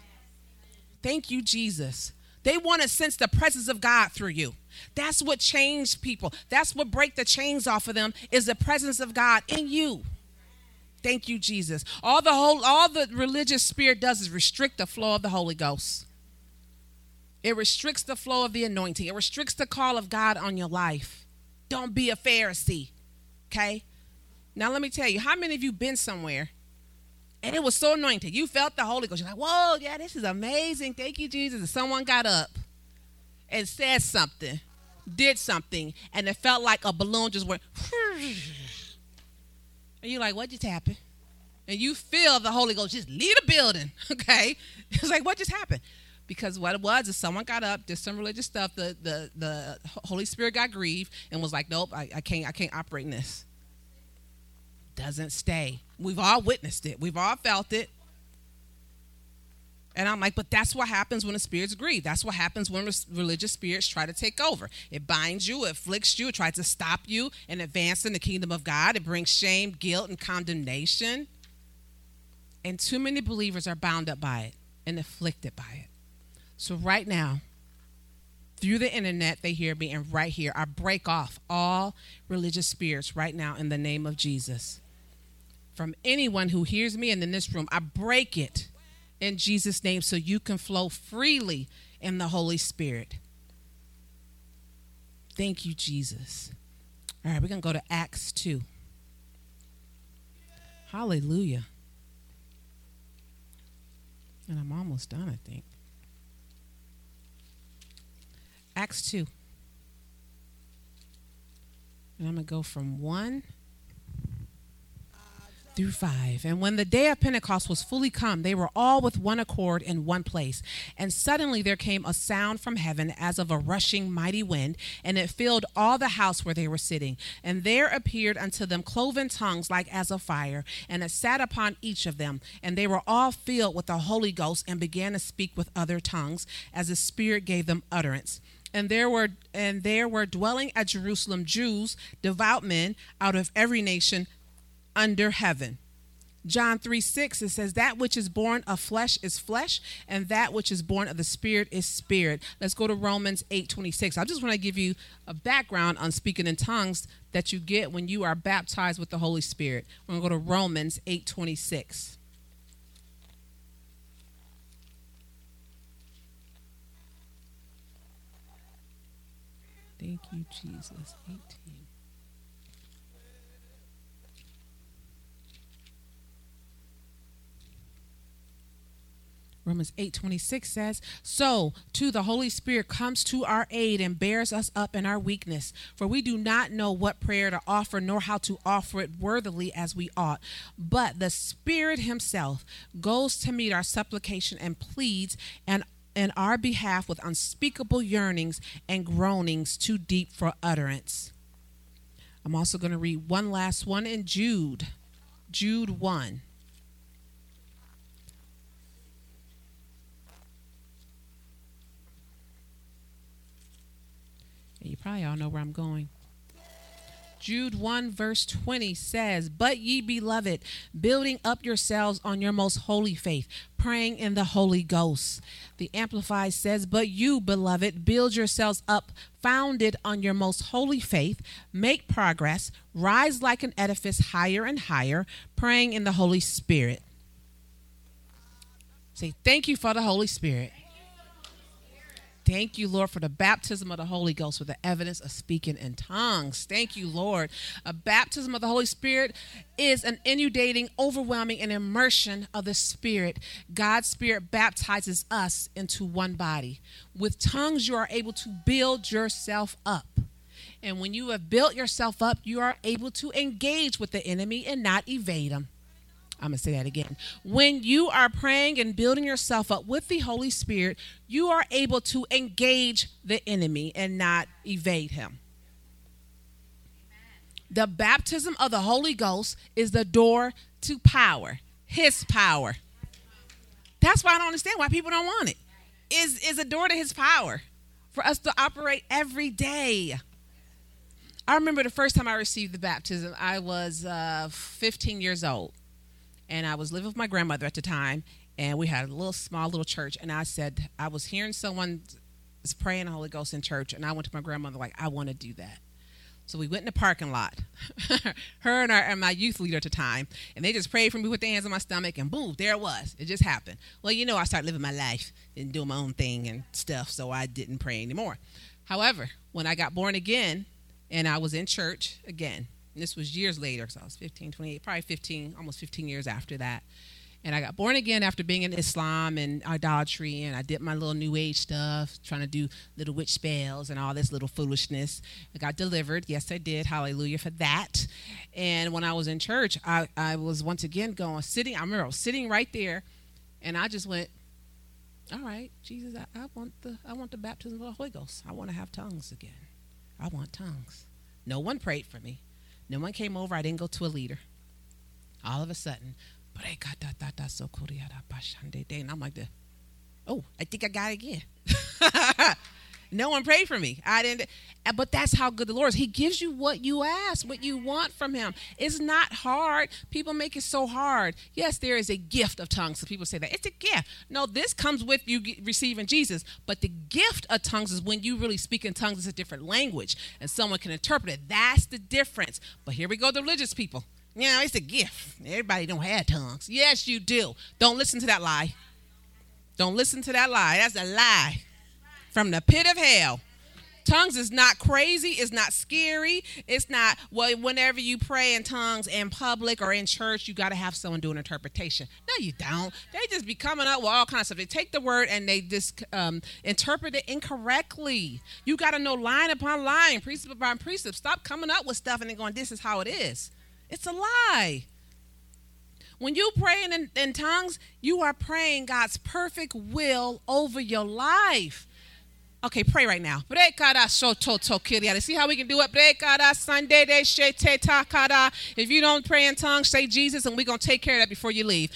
Thank you jesus. They want to sense the presence of god through you. That's what changed people. That's what break the chains off of them is the presence of god in you. Thank you jesus. All the whole all the religious spirit does is restrict the flow of the holy ghost it restricts the flow of the anointing. It restricts the call of God on your life. Don't be a Pharisee. Okay? Now let me tell you, how many of you been somewhere and it was so anointed? You felt the Holy Ghost. You're like, whoa, yeah, this is amazing. Thank you, Jesus. And someone got up and said something, did something, and it felt like a balloon just went. And you're like, what just happened? And you feel the Holy Ghost just leave the building. Okay? It's like, what just happened? Because what it was is someone got up, did some religious stuff. The the the Holy Spirit got grieved and was like, nope, I, I can't I can't operate in this. Doesn't stay. We've all witnessed it. We've all felt it. And I'm like, but that's what happens when the spirits grieve. That's what happens when religious spirits try to take over. It binds you, it afflicts you, it tries to stop you and advance in the kingdom of God. It brings shame, guilt, and condemnation. And too many believers are bound up by it and afflicted by it. So, right now, through the internet, they hear me, and right here, I break off all religious spirits right now in the name of Jesus. From anyone who hears me and in this room, I break it in Jesus' name so you can flow freely in the Holy Spirit. Thank you, Jesus. All right, we're going to go to Acts 2. Hallelujah. And I'm almost done, I think. Acts 2. And I'm going to go from 1 through 5. And when the day of Pentecost was fully come, they were all with one accord in one place. And suddenly there came a sound from heaven as of a rushing mighty wind, and it filled all the house where they were sitting. And there appeared unto them cloven tongues like as of fire, and it sat upon each of them. And they were all filled with the Holy Ghost and began to speak with other tongues as the Spirit gave them utterance and there were and there were dwelling at Jerusalem Jews, devout men out of every nation under heaven. John 3 6, it says, That which is born of flesh is flesh, and that which is born of the spirit is spirit. Let's go to Romans 8 26. I just want to give you a background on speaking in tongues that you get when you are baptized with the Holy Spirit. We're going to go to Romans 8 26. Thank you, Jesus. 18. Romans 8:26 says, "So too the Holy Spirit comes to our aid and bears us up in our weakness, for we do not know what prayer to offer nor how to offer it worthily as we ought, but the Spirit himself goes to meet our supplication and pleads and in our behalf with unspeakable yearnings and groanings too deep for utterance. I'm also going to read one last one in Jude, Jude 1. you probably all know where I'm going. Jude 1, verse 20 says, But ye beloved, building up yourselves on your most holy faith, praying in the Holy Ghost. The Amplified says, But you, beloved, build yourselves up, founded on your most holy faith, make progress, rise like an edifice higher and higher, praying in the Holy Spirit. Say, Thank you for the Holy Spirit. Thank you, Lord, for the baptism of the Holy Ghost with the evidence of speaking in tongues. Thank you, Lord. A baptism of the Holy Spirit is an inundating, overwhelming, and immersion of the Spirit. God's Spirit baptizes us into one body. With tongues, you are able to build yourself up. And when you have built yourself up, you are able to engage with the enemy and not evade him. I'm going to say that again. When you are praying and building yourself up with the Holy Spirit, you are able to engage the enemy and not evade him. The baptism of the Holy Ghost is the door to power, his power. That's why I don't understand why people don't want it. Is is a door to his power for us to operate every day. I remember the first time I received the baptism, I was uh, 15 years old. And I was living with my grandmother at the time. And we had a little small little church. And I said, I was hearing someone praying the Holy Ghost in church. And I went to my grandmother, like, I want to do that. So we went in the parking lot, her and, our, and my youth leader at the time, and they just prayed for me with their hands on my stomach, and boom, there it was. It just happened. Well, you know, I started living my life and doing my own thing and stuff, so I didn't pray anymore. However, when I got born again, and I was in church again. This was years later, so I was 15, 28, probably 15, almost 15 years after that. And I got born again after being in Islam and idolatry, and I did my little New Age stuff, trying to do little witch spells and all this little foolishness. I got delivered. Yes, I did. Hallelujah for that. And when I was in church, I, I was once again going, sitting, I remember I was sitting right there, and I just went, all right, Jesus, I, I want the I want the baptism of the Holy Ghost. I want to have tongues again. I want tongues. No one prayed for me. No one came over. I didn't go to a leader. All of a sudden, and I'm like, oh, I think I got it again. No one prayed for me. I didn't. Uh, but that's how good the Lord is. He gives you what you ask, what you want from Him. It's not hard. People make it so hard. Yes, there is a gift of tongues. So people say that it's a gift. No, this comes with you receiving Jesus. But the gift of tongues is when you really speak in tongues. It's a different language, and someone can interpret it. That's the difference. But here we go, the religious people. You know, it's a gift. Everybody don't have tongues. Yes, you do. Don't listen to that lie. Don't listen to that lie. That's a lie from the pit of hell. Tongues is not crazy. It's not scary. It's not, well, whenever you pray in tongues in public or in church, you got to have someone do an interpretation. No, you don't. They just be coming up with all kinds of stuff. They take the word and they just um, interpret it incorrectly. You got to know line upon line, precept upon precept. Stop coming up with stuff and then going, this is how it is. It's a lie. When you praying in, in tongues, you are praying God's perfect will over your life. Okay, pray right now. See how we can do it? If you don't pray in tongues, say Jesus, and we're going to take care of that before you leave.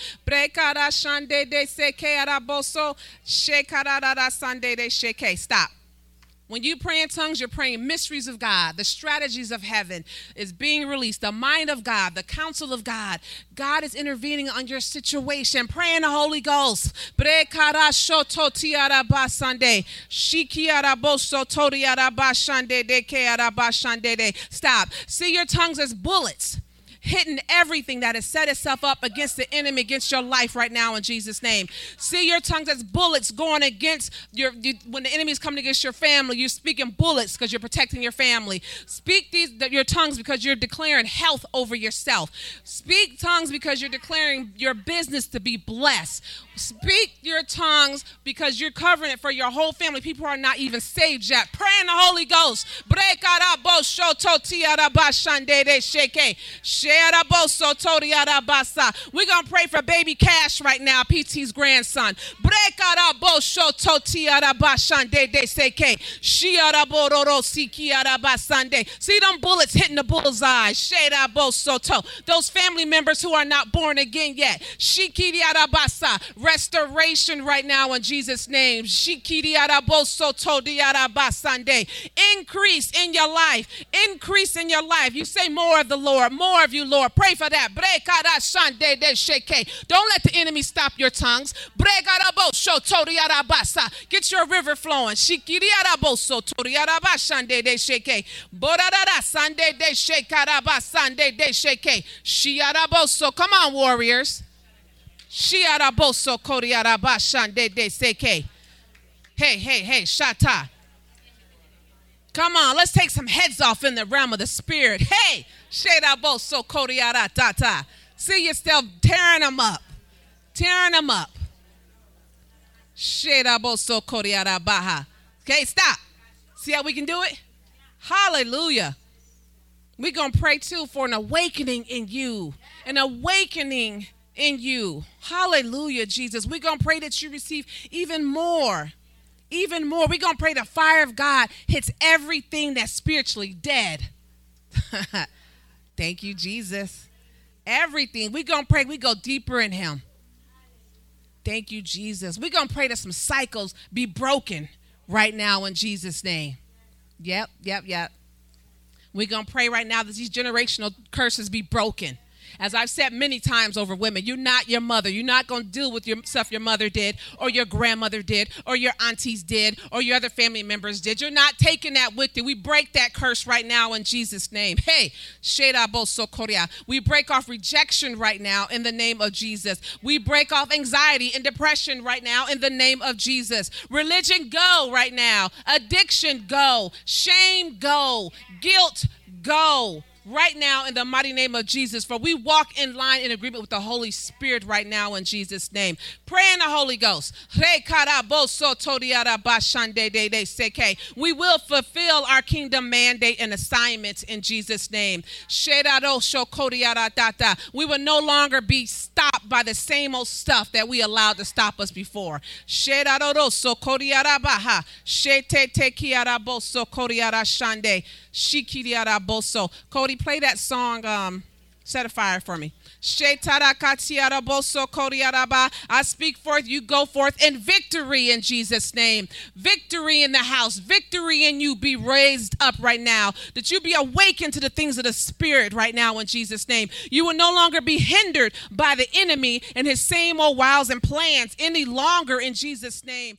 Stop. When you pray in tongues, you're praying mysteries of God, the strategies of heaven is being released, the mind of God, the counsel of God. God is intervening on your situation. Pray in the Holy Ghost. Stop. See your tongues as bullets hitting everything that has set itself up against the enemy, against your life right now in Jesus' name. See your tongues as bullets going against your, you, when the enemy is coming against your family, you're speaking bullets because you're protecting your family. Speak these your tongues because you're declaring health over yourself. Speak tongues because you're declaring your business to be blessed. Speak your tongues because you're covering it for your whole family. People are not even saved yet. Pray in the Holy Ghost. We're going to pray for baby Cash right now, PT's grandson. See them bullets hitting the bullseye. Those family members who are not born again yet restoration right now in Jesus' name. Increase in your life. Increase in your life. You say more of the Lord, more of you, Lord. Pray for that. Don't let the enemy stop your tongues. Get your river flowing. Come on, warriors. Hey, hey, hey, Shata. Come on, let's take some heads off in the realm of the spirit. Hey, Sheraboso Koriara Tata. See yourself tearing them up. Tearing them up. Sheraboso Koriara Baha. Okay, stop. See how we can do it? Hallelujah. We're going to pray too for an awakening in you, an awakening in you. Hallelujah, Jesus. We're going to pray that you receive even more, even more. We're going to pray the fire of God hits everything that's spiritually dead. Thank you, Jesus. Everything. We're going to pray, we go deeper in Him. Thank you, Jesus. We're going to pray that some cycles be broken right now in Jesus' name. Yep, yep, yep. We're going to pray right now that these generational curses be broken. As I've said many times over women, you're not your mother. You're not going to deal with your stuff your mother did, or your grandmother did, or your aunties did, or your other family members did. You're not taking that with you. We break that curse right now in Jesus' name. Hey, we break off rejection right now in the name of Jesus. We break off anxiety and depression right now in the name of Jesus. Religion, go right now. Addiction, go. Shame, go. Guilt, go right now in the mighty name of Jesus. For we walk in line in agreement with the Holy Spirit right now in Jesus' name. Pray in the Holy Ghost. We will fulfill our kingdom mandate and assignments in Jesus' name. We will no longer be stopped by the same old stuff that we allowed to stop us before. Cody, play that song, um, Set a Fire for me. I speak forth, you go forth in victory in Jesus' name. Victory in the house, victory in you be raised up right now. That you be awakened to the things of the Spirit right now in Jesus' name. You will no longer be hindered by the enemy and his same old wiles and plans any longer in Jesus' name.